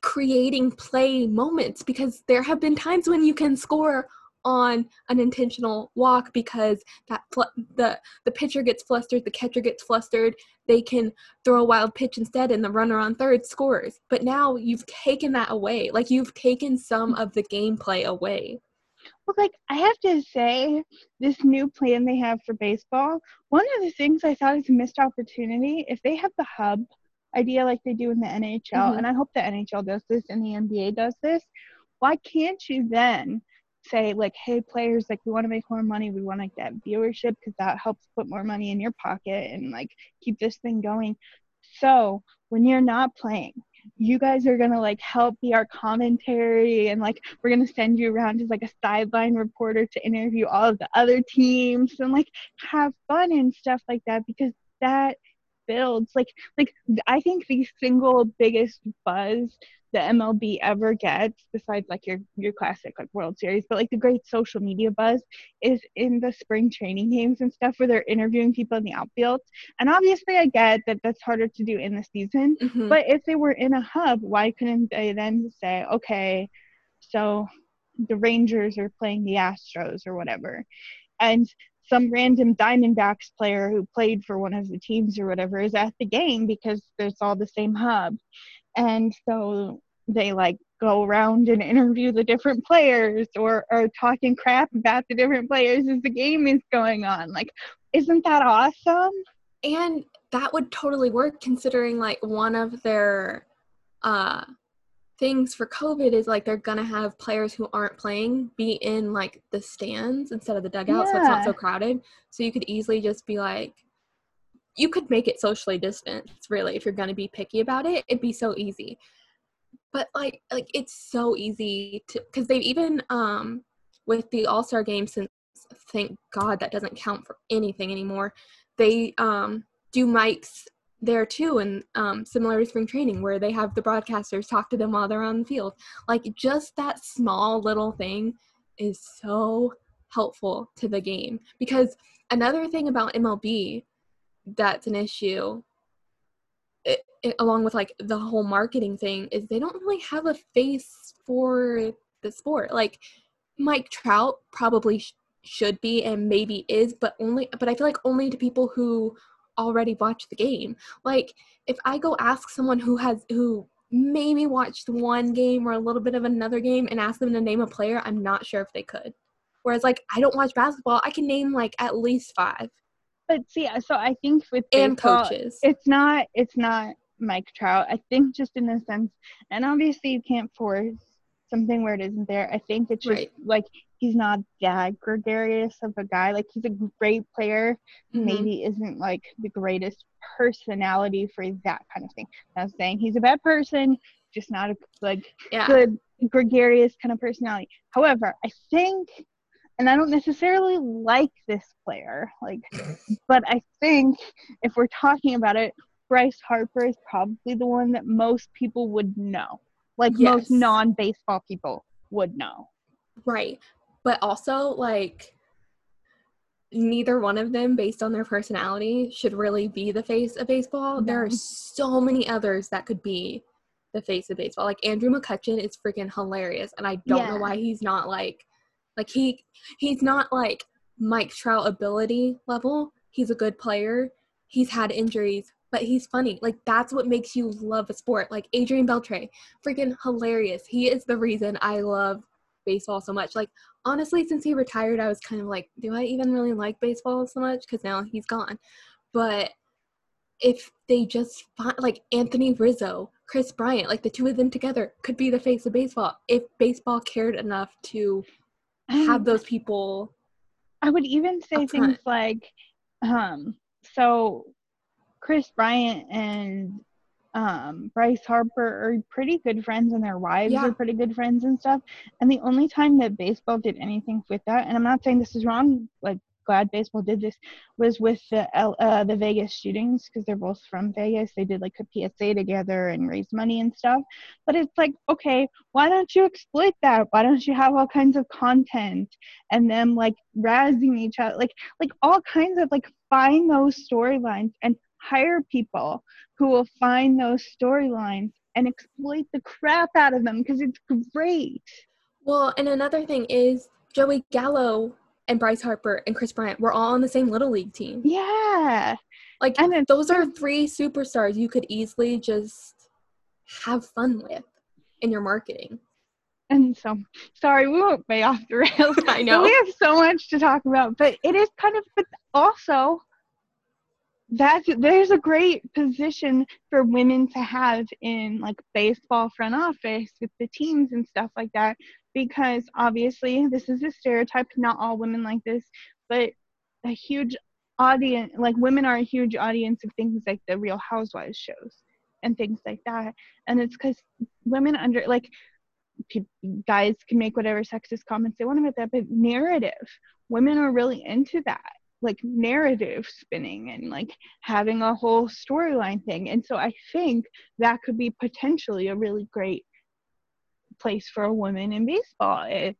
creating play moments because there have been times when you can score on an intentional walk because that fl- the the pitcher gets flustered, the catcher gets flustered, they can throw a wild pitch instead and the runner on third scores. But now you've taken that away. Like you've taken some of the gameplay away. Well, like I have to say, this new plan they have for baseball, one of the things I thought is a missed opportunity, if they have the hub idea like they do in the NHL, mm-hmm. and I hope the NHL does this and the NBA does this, why can't you then say like, hey, players, like we want to make more money, we want to get viewership because that helps put more money in your pocket and like keep this thing going. So when you're not playing, you guys are gonna like help be our commentary and like we're gonna send you around as like a sideline reporter to interview all of the other teams and like have fun and stuff like that because that builds like like I think the single biggest buzz the MLB ever gets, besides like your your classic like World Series, but like the great social media buzz is in the spring training games and stuff where they're interviewing people in the outfield. And obviously, I get that that's harder to do in the season. Mm-hmm. But if they were in a hub, why couldn't they then say, okay, so the Rangers are playing the Astros or whatever, and some random Diamondbacks player who played for one of the teams or whatever is at the game because it's all the same hub. And so they like go around and interview the different players or are talking crap about the different players as the game is going on. Like isn't that awesome? And that would totally work considering like one of their uh things for covid is like they're gonna have players who aren't playing be in like the stands instead of the dugout yeah. so it's not so crowded. So you could easily just be like you could make it socially distanced really if you're to be picky about it. It'd be so easy. But like like it's so easy to because they've even um with the all-star game since thank god that doesn't count for anything anymore they um do mics there too and um similar to spring training where they have the broadcasters talk to them while they're on the field. Like just that small little thing is so helpful to the game. Because another thing about mlb that's an issue it, it, along with like the whole marketing thing is they don't really have a face for the sport. Like mike trout probably sh- should be and maybe is but only but i feel like only to people who already watch the game like if i go ask someone who has who maybe watched one game or a little bit of another game and ask them to name a player i'm not sure if they could whereas like i don't watch basketball i can name like at least five but see, so I think with and coaches, it's not it's not Mike Trout. I think just in a sense, and obviously you can't force something where it isn't there. I think it's just right. like he's not that gregarious of a guy. Like he's a great player, mm-hmm. maybe isn't like the greatest personality for that kind of thing. I'm saying he's a bad person, just not a like yeah. good gregarious kind of personality. However, I think and I don't necessarily like this player, like, but I think if we're talking about it, Bryce Harper is probably the one that most people would know, like yes. most non-baseball people would know. Right, but also like neither one of them based on their personality should really be the face of baseball. No. There are so many others that could be the face of baseball. Like Andrew McCutchen is freaking hilarious and I don't yeah. know why he's not like like he he's not like Mike Trout ability level. He's a good player. He's had injuries, but he's funny. Like that's what makes you love a sport. Like Adrian Beltre, freaking hilarious. He is the reason I love baseball so much. Like honestly, since he retired, I was kind of like, do I even really like baseball so much? Because now he's gone. But if they just find like Anthony Rizzo, Kris Bryant, like the two of them together could be the face of baseball if baseball cared enough to have those people i would even say things like um so Kris bryant and um bryce harper are pretty good friends and their wives yeah. are pretty good friends and stuff and the only time that baseball did anything with that and i'm not saying this is wrong like glad baseball did this was with the uh, the Vegas shootings because they're both from Vegas. They did like a PSA together and raised money and stuff. But it's like, okay, why don't you exploit that? Why don't you have all kinds of content and them like razzing each other, like like all kinds of like find those storylines and hire people who will find those storylines and exploit the crap out of them because it's great. Well, and another thing is Joey Gallo and Bryce Harper and Kris Bryant were all on the same little league team. Yeah. Like and those are three superstars you could easily just have fun with in your marketing. And so sorry, we went way off the rails. I know. we have so much to talk about, but it is kind of but also that's there's a great position for women to have in like baseball front office with the teams and stuff like that because obviously this is a stereotype not all women like this but a huge audience like women are a huge audience of things like the real housewives shows and things like that. And it's because women under like guys can make whatever sexist comments they want about that but narrative women are really into that like narrative spinning and like having a whole storyline thing. And so i think that could be potentially a really great place for a woman in baseball it's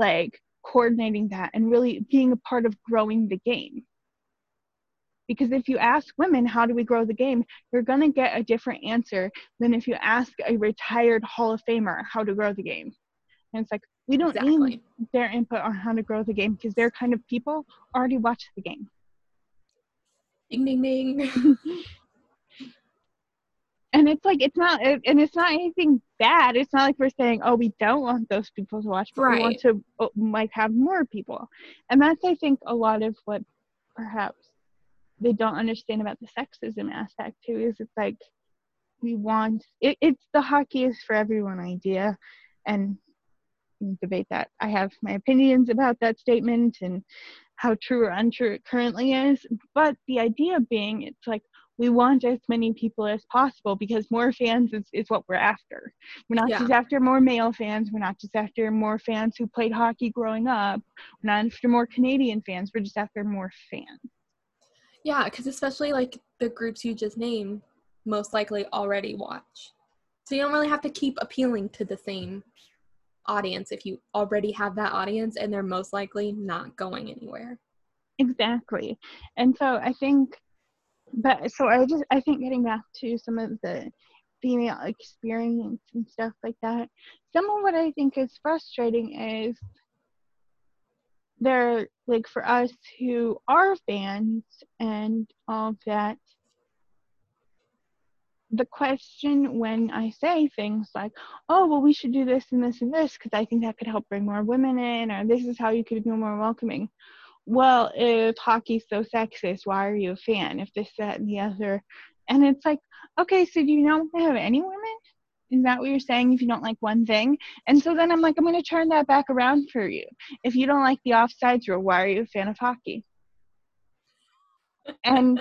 like coordinating that and really being a part of growing the game. Because if you ask women how do we grow the game? you're going to get a different answer than if you ask a retired hall of famer how to grow the game. And it's like we don't exactly. need their input on how to grow the game because their kind of people already watch the game. Ding ding ding. And it's like it's not and it's not anything bad. It's not like we're saying oh we don't want those people to watch but right. we want to oh, like have more people. And that's i think a lot of what perhaps they don't understand about the sexism aspect too is it's like we want it, it's the hockey is for everyone idea. And debate that. I have my opinions about that statement and how true or untrue it currently is. But the idea being it's like we want as many people as possible because more fans is, is what we're after. We're not yeah. just after more male fans. We're not just after more fans who played hockey growing up. We're not after more canadian fans. We're just after more fans. Yeah, because especially like the groups you just named, most likely already watch. So you don't really have to keep appealing to the same audience if you already have that audience and they're most likely not going anywhere. Exactly. And so I think but so I just I think getting back to some of the female experience and stuff like that, some of what I think is frustrating is they're like for us who are fans and all of that the question when I say things like, oh, well, we should do this and this and this because I think that could help bring more women in, or this is how you could be more welcoming. Well, if hockey's so sexist, why are you a fan? If this, that, and the other. And it's like, okay, so do you not have any women? Is that what you're saying if you don't like one thing? And so then I'm like, I'm going to turn that back around for you. If you don't like the offsides rule, why are you a fan of hockey? And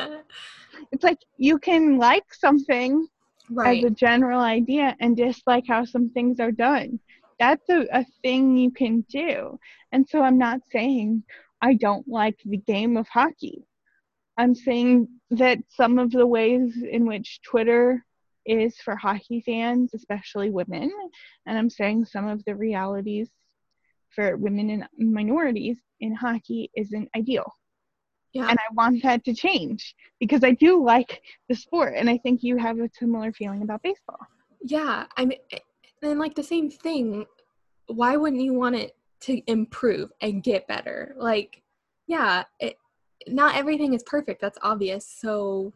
it's like you can like something right. as a general idea and dislike how some things are done. That's a, a thing you can do. And so I'm not saying I don't like the game of hockey. I'm saying that some of the ways in which Twitter is for hockey fans, especially women. And I'm saying some of the realities for women and minorities in hockey isn't ideal. Yeah. And I want that to change because I do like the sport and I think you have a similar feeling about baseball. Yeah, I mean and like the same thing, why wouldn't you want it to improve and get better? Like yeah, it not everything is perfect, that's obvious. So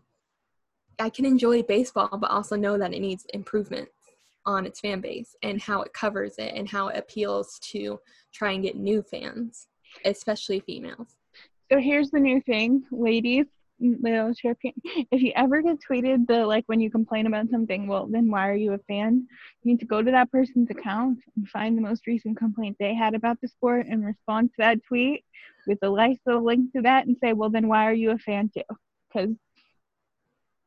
I can enjoy baseball, but also know that it needs improvement on its fan base and how it covers it and how it appeals to try and get new fans, especially females. So here's the new thing, ladies. Mm, Champion. If you ever get tweeted the like when you complain about something, well then why are you a fan? You need to go to that person's account and find the most recent complaint they had about the sport and respond to that tweet with a nice little link to that and say, well then why are you a fan too? Because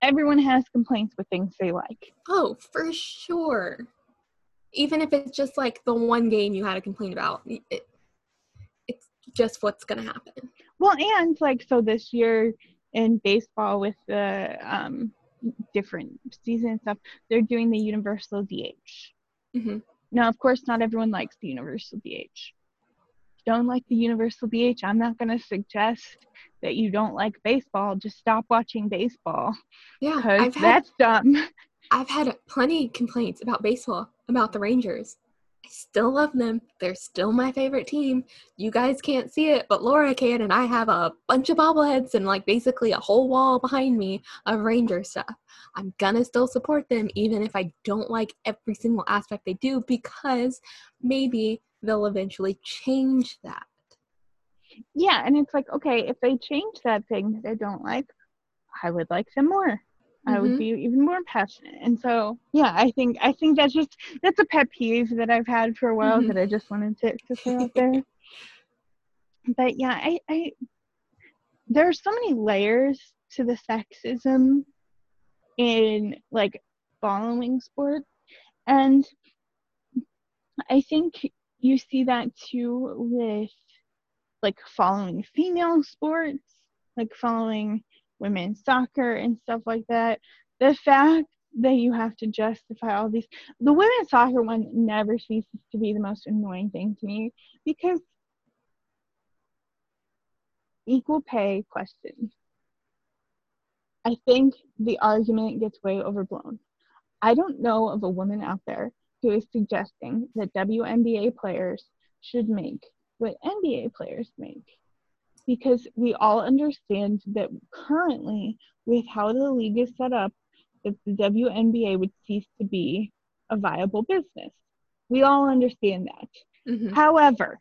everyone has complaints with things they like. Oh, for sure. Even if it's just like the one game you had a complaint about, it, it's just what's going to happen. Well, and like, so this year in baseball with the um, different season and stuff, they're doing the universal DH. Mm-hmm. Now, of course, not everyone likes the universal DH don't like the universal DH, I'm not going to suggest that you don't like baseball. Just stop watching baseball. Yeah, I've had, that's dumb. I've had plenty complaints about baseball, about the Rangers. I still love them. They're still my favorite team. You guys can't see it, but Laura can, and I have a bunch of bobbleheads and like basically a whole wall behind me of Ranger stuff. I'm gonna still support them even if I don't like every single aspect they do because maybe they'll eventually change that. Yeah, and it's like, okay, if they change that thing that I don't like, I would like them more. Mm-hmm. I would mm-hmm. be even more passionate. And so, yeah, I think I think that's just that's a pet peeve that I've had for a while mm-hmm. that I just wanted to, to throw out there. but yeah, I, I there are so many layers to the sexism in like following sports. And I think you see that too with like following female sports, like following women's soccer and stuff like that. The fact that you have to justify all these the women's soccer one never ceases to be the most annoying thing to me because equal pay question. I think the argument gets way overblown. I don't know of a woman out there who is suggesting that WNBA players should make what NBA players make. Because we all understand that currently, with how the league is set up, that the WNBA would cease to be a viable business. We all understand that. Mm-hmm. However,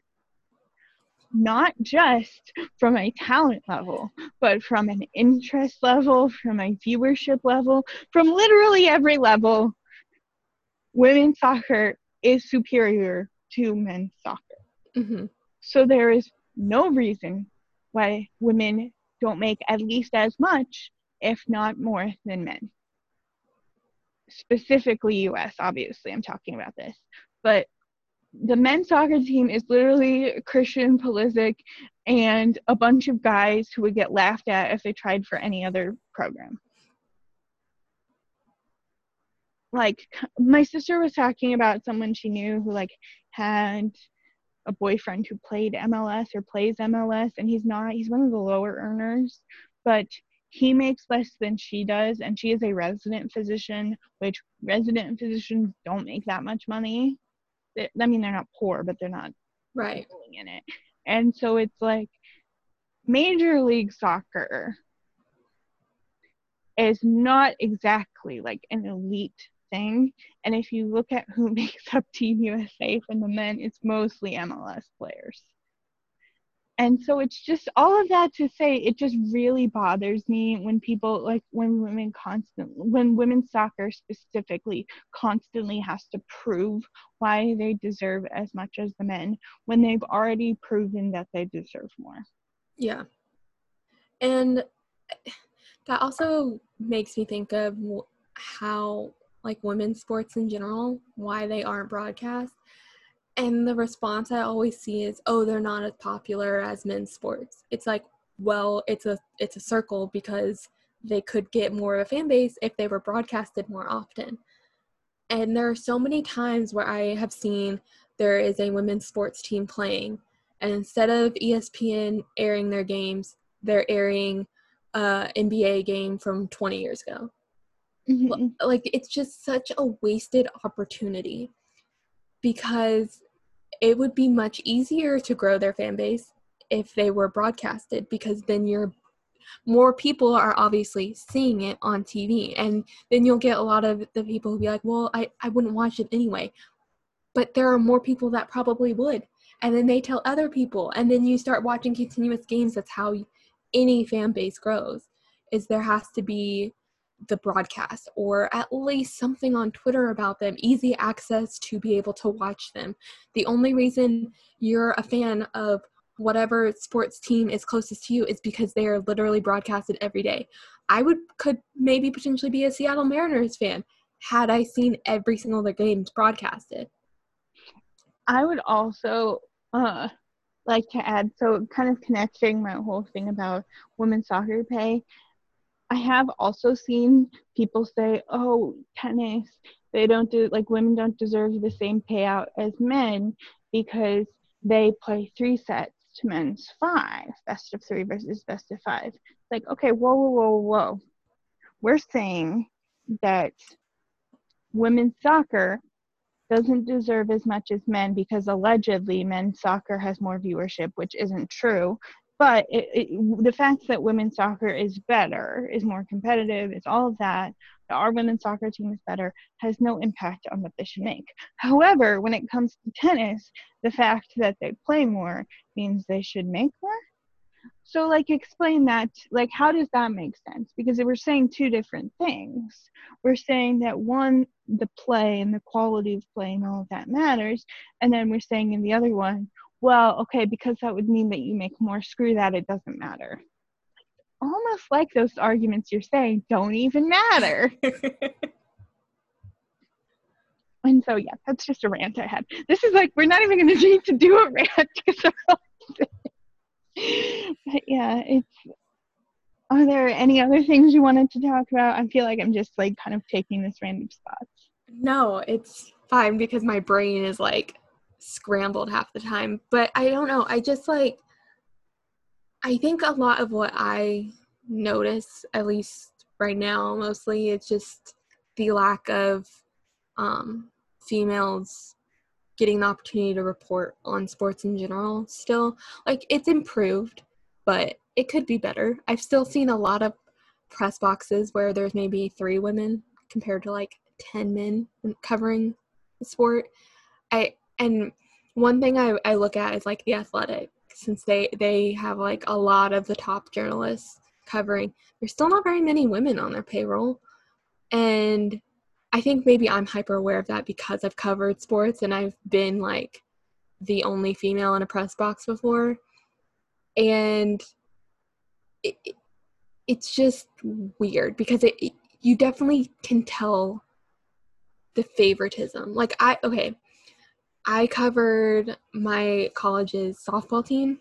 not just from a talent level, but from an interest level, from a viewership level, from literally every level, women's soccer is superior to men's soccer. Mm-hmm. So there is no reason why women don't make at least as much, if not more, than men. Specifically, US, obviously, I'm talking about this. But the men's soccer team is literally Christian Pulisic and a bunch of guys who would get laughed at if they tried for any other program. Like my sister was talking about someone she knew who like had a boyfriend who played MLS or plays MLS and he's not he's one of the lower earners, but he makes less than she does and she is a resident physician, which resident physicians don't make that much money I mean, they're not poor, but they're not right in it. And so it's like Major League Soccer is not exactly like an elite thing. And if you look at who makes up Team USA from the men, it's mostly MLS players. And so it's just all of that to say it just really bothers me when people like when women constantly when women's soccer specifically constantly has to prove why they deserve as much as the men when they've already proven that they deserve more. Yeah. And that also makes me think of how like women's sports in general why they aren't broadcast and the response I always see is, "Oh, they're not as popular as men's sports." It's like, well, it's a it's a circle because they could get more of a fan base if they were broadcasted more often. And there are so many times where I have seen there is a women's sports team playing, and instead of ESPN airing their games, they're airing a NBA game from 20 years ago. Mm-hmm. Like it's just such a wasted opportunity because it would be much easier to grow their fan base if they were broadcasted because then you're more people are obviously seeing it on TV and then you'll get a lot of the people who be like, "Well, I I wouldn't watch it anyway." But there are more people that probably would. And then they tell other people and then you start watching continuous games. That's how any fan base grows. Is there has to be the broadcast or at least something on Twitter about them, easy access to be able to watch them. The only reason you're a fan of whatever sports team is closest to you is because they are literally broadcasted every day. I would could maybe potentially be a Seattle Mariners fan had I seen every single of their games broadcasted. I would also uh like to add so kind of connecting my whole thing about women's soccer pay I have also seen people say, oh, tennis, they don't do, like, women don't deserve the same payout as men because they play three sets to men's five, best of three versus best of five. Like, okay, whoa, whoa, whoa, whoa. We're saying that women's soccer doesn't deserve as much as men because allegedly men's soccer has more viewership, which isn't true but it, it, the fact that women's soccer is better, is more competitive, is all of that, that our women's soccer team is better, has no impact on what they should make. However, when it comes to tennis, the fact that they play more means they should make more. So, like, explain that. Like, how does that make sense? Because we're saying two different things. We're saying that one, the play and the quality of play and all of that matters. And then we're saying in the other one, well, okay, because that would mean that you make more, screw that, it doesn't matter. Almost like those arguments you're saying don't even matter. and so yeah, that's just a rant I had. This is like we're not even going to need to do a rant because but yeah, it's. Are there any other things you wanted to talk about? I feel like I'm just like kind of taking this random spots. No, it's fine because my brain is like scrambled half the time. But I don't know. I just like. I think a lot of what I notice, at least right now, mostly, it's just the lack of um, females getting the opportunity to report on sports in general still like it's improved but it could be better i've still seen a lot of press boxes where there's maybe three women compared to like 10 men covering the sport i and one thing i, I look at is like the athletic since they they have like a lot of the top journalists covering there's still not very many women on their payroll and I think maybe I'm hyper aware of that because I've covered sports and I've been like the only female in a press box before. And it, it's just weird because it, it you definitely can tell the favoritism. Like I okay, I covered my college's softball team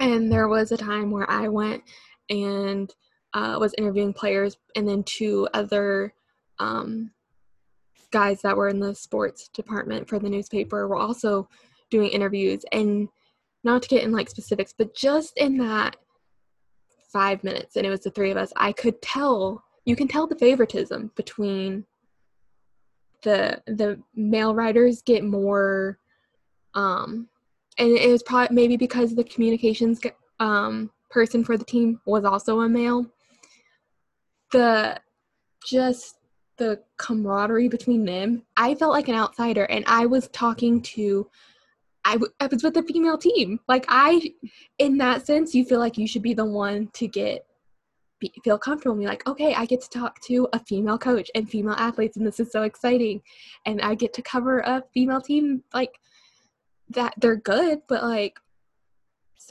and there was a time where I went and uh, was interviewing players and then two other um, guys that were in the sports department for the newspaper were also doing interviews. And not to get in like specifics but just in that five minutes and it was the three of us i could tell you can tell the favoritism between the the male writers get more um and it was probably maybe because the communications um person for the team was also a male the just the camaraderie between them, I felt like an outsider and I was talking to I, w- I was with a female team. Like I in that sense you feel like you should be the one to get be, feel comfortable and be like, okay, I get to talk to a female coach and female athletes and this is so exciting. And I get to cover a female team like that they're good, but like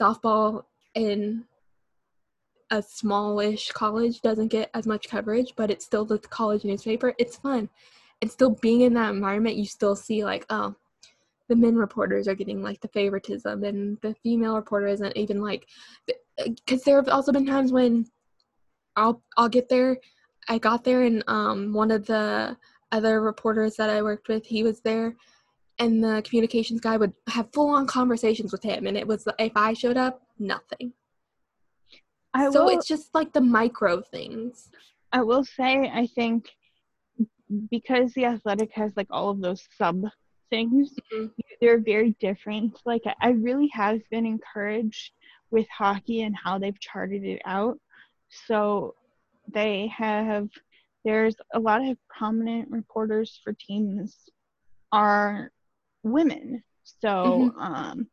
softball in a smallish college doesn't get as much coverage, but it's still the college newspaper. It's fun. And still being in that environment, you still see like, oh, the men reporters are getting like the favoritism, and the female reporter isn't even like, because there have also been times when I'll I'll get there. I got there, and um, one of the other reporters that I worked with, he was there, and the communications guy would have full on conversations with him, and it was if I showed up, nothing I so will, it's just like the micro things. I will say, I think because the athletic has like all of those sub things, mm-hmm. they're very different. Like I really have been encouraged with hockey and how they've charted it out. So they have there's a lot of prominent reporters for teams are women. So mm-hmm. um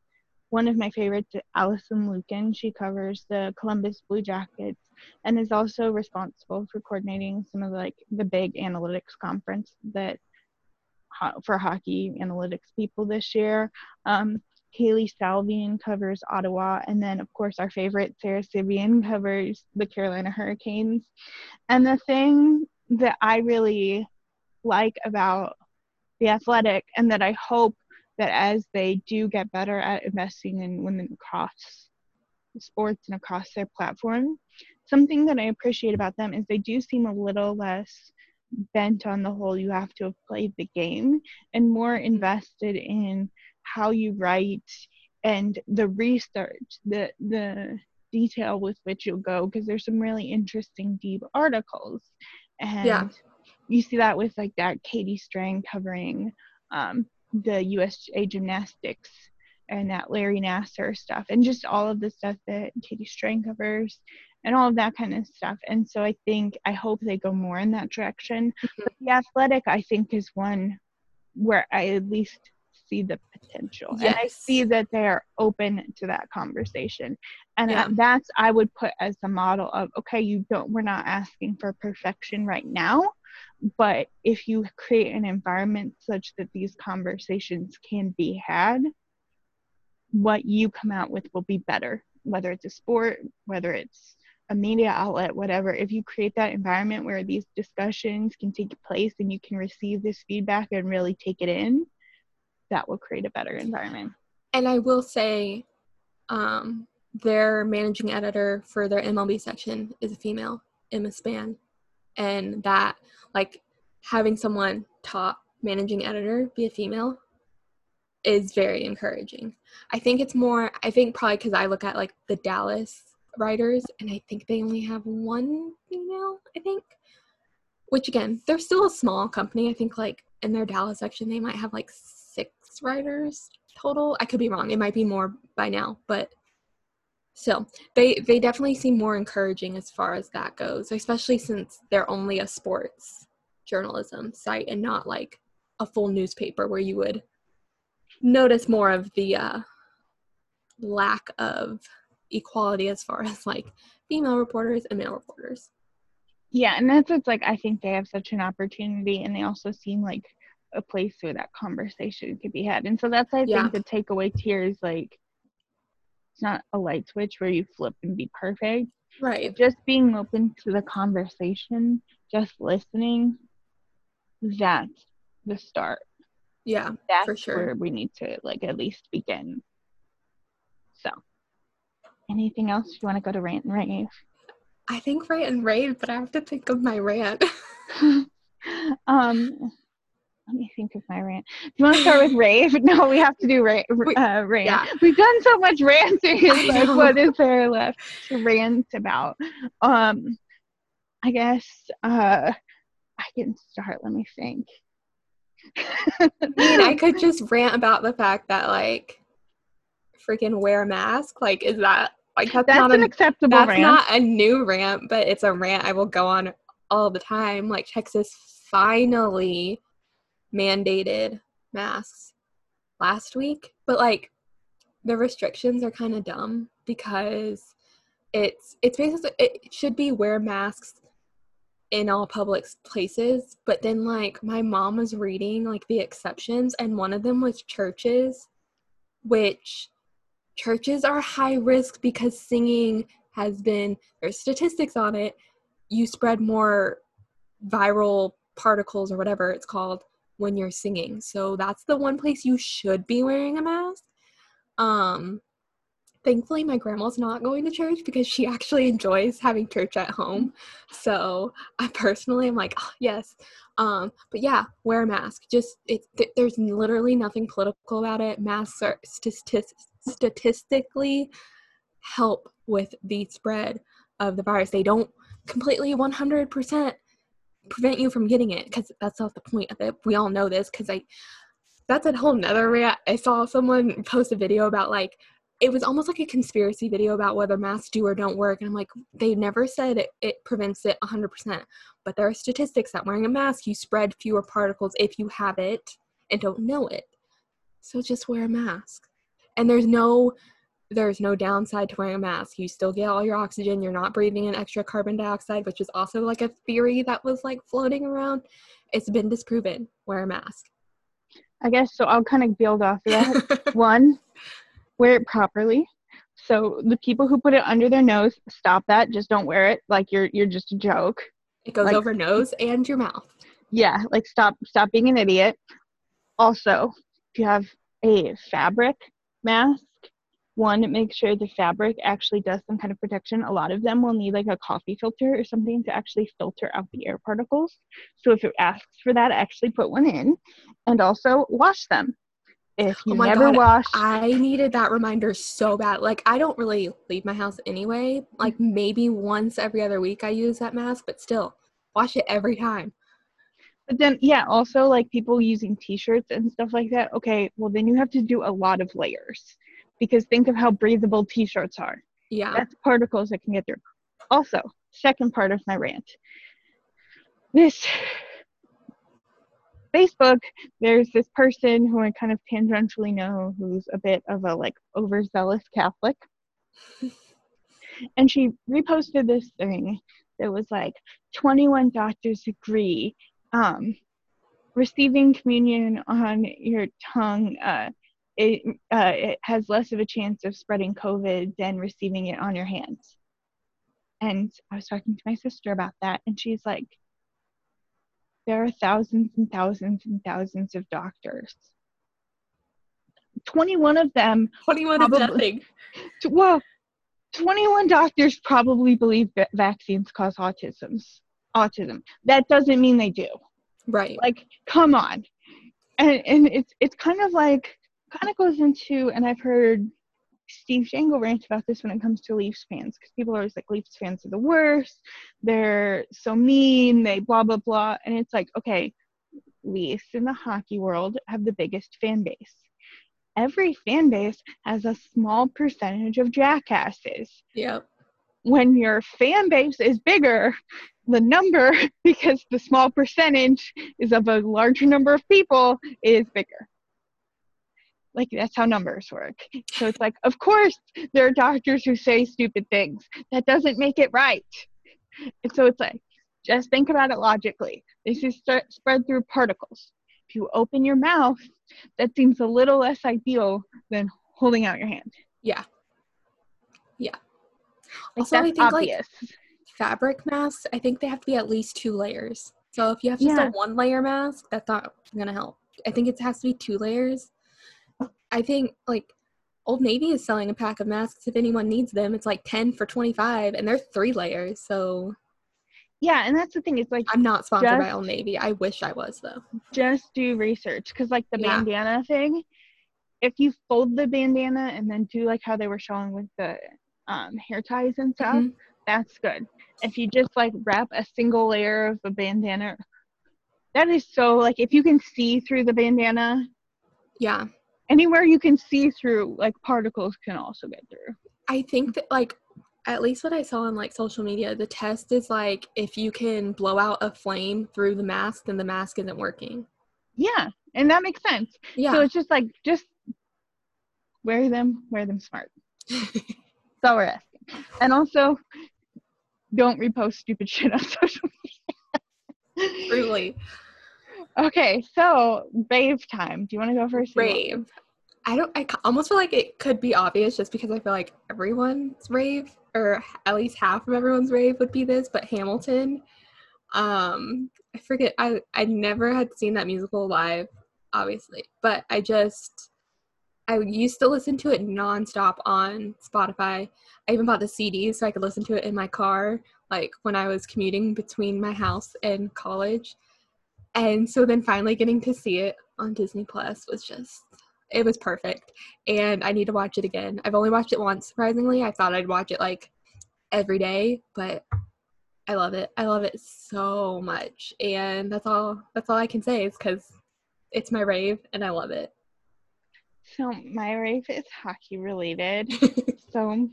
one of my favorites, Alison Lukan. She covers the Columbus Blue Jackets and is also responsible for coordinating some of the, like the big analytics conference that for hockey analytics people this year. Um, Hailey Salvian covers Ottawa, and then of course our favorite Sara Civian covers the Carolina Hurricanes. And the thing that I really like about the Athletic, and that I hope that as they do get better at investing in women across sports and across their platform, something that I appreciate about them is they do seem a little less bent on the whole you have to have played the game and more invested in how you write and the research, the the detail with which you'll go because there's some really interesting deep articles and yeah. you see that with like that Katie Strang covering um, the USA gymnastics and that Larry Nassar stuff and just all of the stuff that Katie Strang covers and all of that kind of stuff. And so I think I hope they go more in that direction. Mm-hmm. But the athletic I think is one where I at least see the potential yes. and I see that they are open to that conversation. And yeah. that's I would put as the model of okay, you don't we're not asking for perfection right now, but if you create an environment such that these conversations can be had, what you come out with will be better, whether it's a sport, whether it's a media outlet, whatever, if you create that environment where these discussions can take place and you can receive this feedback and really take it in, that will create a better environment. And I will say, um, their managing editor for their MLB section is a female, Emma Span. And that, like, having someone top managing editor be a female is very encouraging. I think it's more, I think probably because I look at like the Dallas writers and I think they only have one female, I think. Which again, they're still a small company. I think like in their Dallas section, they might have like writers total. I could be wrong. It might be more by now, but so they they definitely seem more encouraging as far as that goes, especially since they're only a sports journalism site and not like a full newspaper where you would notice more of the uh, lack of equality as far as like female reporters and male reporters. Yeah, and that's what's like I think they have such an opportunity and they also seem like a place where that conversation could be had. And so that's I yeah. think the takeaway here is like it's not a light switch where you flip and be perfect. Right. Just being open to the conversation, just listening, that's the start. Yeah, that's for sure. where we need to like at least begin. So, anything else you want to go to rant and rave? I think rant and rave, but I have to think of my rant. um, let me think of my rant. Do you want to start with rave? No, we have to do ra- uh, rant. Yeah. We've done so much ranting. like, what is there left to rant about? Um, I guess uh, I can start. Let me think. I mean, I could just rant about the fact that like freaking wear a mask. Like, is that like that's, that's not an a, acceptable that's rant. not a new rant, but it's a rant I will go on all the time. Like Texas finally mandated masks last week, but like the restrictions are kind of dumb because it's it's basically it should be wear masks in all public places but then like my mom was reading like the exceptions and one of them was churches which churches are high risk because singing has been there's statistics on it you spread more viral particles or whatever it's called when you're singing. So that's the one place you should be wearing a mask. Um thankfully my grandma's not going to church because she actually enjoys having church at home. So i personally am like oh, yes. Um but yeah wear a mask. Just it th- there's literally nothing political about it. Masks are st- statistically help with the spread of the virus. They don't completely 100% prevent you from getting it because that's not the point of it we all know this because i that's a whole nother rea- i saw someone post a video about like it was almost like a conspiracy video about whether masks do or don't work. And I'm like, they never said it, it prevents it 100%. But there are statistics that wearing a mask, you spread fewer particles if you have it and don't know it. So just wear a mask. And there's no there's no downside to wearing a mask. You still get all your oxygen. You're not breathing in extra carbon dioxide, which is also like a theory that was like floating around. It's been disproven. Wear a mask. I guess so. I'll kind of build off of that. One, wear it properly. So the people who put it under their nose, stop that. Just don't wear it like you're you're just a joke. It goes like, over nose and your mouth. Yeah, like stop stop being an idiot. Also, if you have a fabric mask, one make sure the fabric actually does some kind of protection. A lot of them will need like a coffee filter or something to actually filter out the air particles. So if it asks for that, actually put one in, and also wash them. If you oh never God, wash i needed that reminder so bad. Like i don't really leave my house anyway. Like maybe once every other week i use that mask but still wash it every time. But then yeah also like people using t-shirts and stuff like that. Okay well then you have to do a lot of layers because think of how breathable t-shirts are. Yeah. That's particles that can get through. Also second part of my rant. This Facebook, there's this person who I kind of tangentially know who's a bit of a like overzealous Catholic. and she reposted this thing that was like 21 doctors agree um, receiving communion on your tongue uh, it, uh, it has less of a chance of spreading COVID than receiving it on your hands. And I was talking to my sister about that, and she's like, there are thousands and thousands and thousands of doctors. 21 of them 21 Probably. is nothing. T- Well, 21 doctors probably believe that vaccines cause autisms. Autism. That doesn't mean they do. Right. Like, come on. And and it's it's kind of like kind of goes into and I've heard Steve Dangle rant about this when it comes to Leafs fans because people are always like Leafs fans are the worst. They're so mean. They blah blah blah. And it's like, okay, Leafs in the hockey world have the biggest fan base. Every fan base has a small percentage of jackasses. Yep. When your fan base is bigger, the number, because the small percentage is of a larger number of people, is bigger. Like that's how numbers work. So it's like, of course, there are doctors who say stupid things. That doesn't make it right. And so it's like, just think about it logically. This is st- spread through particles. If you open your mouth, that seems a little less ideal than holding out your hand. Yeah. Yeah. Like Also, I think, like, obvious. Fabric masks, I think they have to be at least two layers. So if you have just Yeah. a one layer mask, that's not gonna help. I think it has to be two layers. I think like Old Navy is selling a pack of masks if anyone needs them. It's like 10 for 25 and they're three layers. So yeah, and that's the thing. It's like I'm not sponsored by Old Navy. I wish I was though. just do research because like the Yeah. bandana thing if you fold the bandana and then do like how they were showing with the um, hair ties and stuff Mhm. that's good if you just like wrap a single layer of a bandana that is so like if you can see through the bandana Yeah. Anywhere you can see through like particles can also get through I think that like at least what I saw on like social media, the test is like if you can blow out a flame through the mask, then the mask isn't working. yeah and that makes sense Yeah. so it's just like just wear them wear them smart That's all we're asking. And also, don't repost stupid shit on social media. Truly. Okay, so rave time. Do you want to go first? Rave. I don't I almost feel like it could be obvious just because I feel like everyone's rave or at least half of everyone's rave would be this, but Hamilton um I forget I I never had seen that musical live obviously, but I just I used to listen to it nonstop on Spotify. I even bought the CD so I could listen to it in my car, like when I was commuting between my house and college. And so then finally getting to see it on Disney Plus was just it was perfect. And I need to watch it again. I've only watched it once, surprisingly. I thought I'd watch it like every day, but I love it. I love it so much. And that's all that's all I can say is because it's my rave and I love it. So my rave is hockey related. so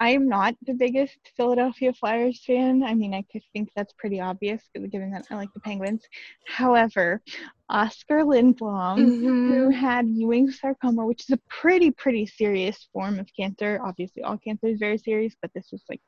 I am not the biggest Philadelphia Flyers fan. I mean, I could think that's pretty obvious given that I like the Penguins. However, Oskar Lindblom, who Mhm. had Ewing sarcoma, which is a pretty, pretty serious form of cancer. Obviously, all cancer is very serious, but this was like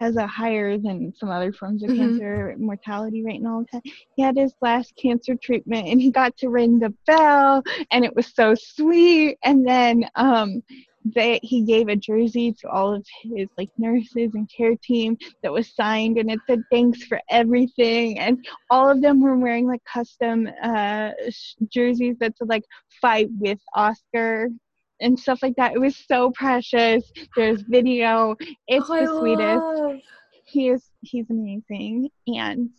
has a higher than some other forms of Mhm. cancer mortality rate and all that. He had his last cancer treatment and he got to ring the bell and it was so sweet. And then um they he gave a jersey to all of his like nurses and care team that was signed and it said thanks for everything and all of them were wearing like custom uh sh- jerseys that said like fight with oskar and stuff like that. It was so precious. There's video. It's Oh, the sweetest. Love- he is he's amazing and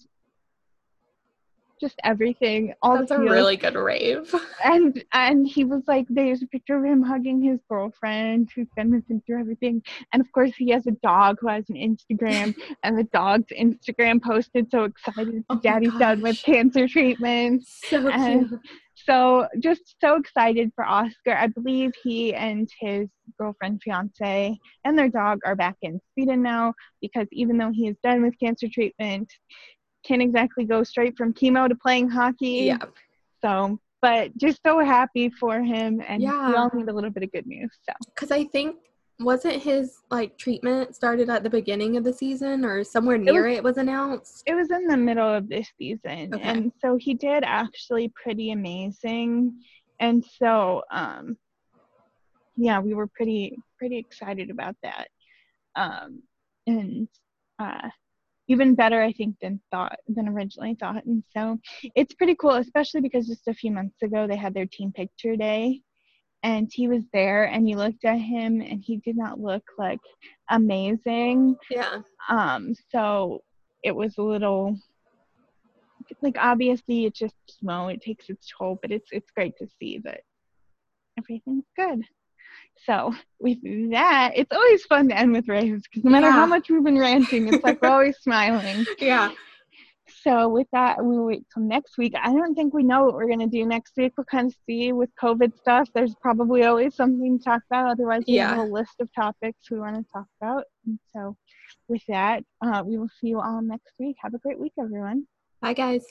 just everything all That's the a really good rave. and and he was like there's a picture of him hugging his girlfriend who's been with him through everything and of course he has a dog who has an instagram and the dog's instagram posted so excited Oh daddy's done with cancer treatment So And- cute. so just so excited for Oskar. I believe he and his girlfriend, fiance, and their dog are back in Sweden now because even though he is done with cancer treatment, can't exactly go straight from chemo to playing hockey. Yeah. So, but just so happy for him, and yeah. we all need a little bit of good news. So Because I think wasn't his like treatment started at the beginning of the season or somewhere near it was, announced? it was in the middle of this season, Okay. and so he did actually pretty amazing, and so um, yeah, we were pretty pretty excited about that. Um, and uh, even better, I think, than thought than originally thought. And so it's pretty cool, especially because just a few months ago they had their team picture day, and he was there, and you looked at him, and he did not look like amazing. Yeah. Um. So it was a little like obviously it's just small it takes its toll but it's it's great to see that everything's good so with that it's always fun to end with raves because no matter Yeah. how much we've been ranting it's like we're always smiling. Yeah. so with that we wait till next week. I don't think we know what we're going to do next week. We'll kind of see with covid stuff. There's probably always something to talk about. Otherwise we have a list of topics we want to talk about. And so with that uh, we will see you all next week. Have a great week everyone. Bye, guys.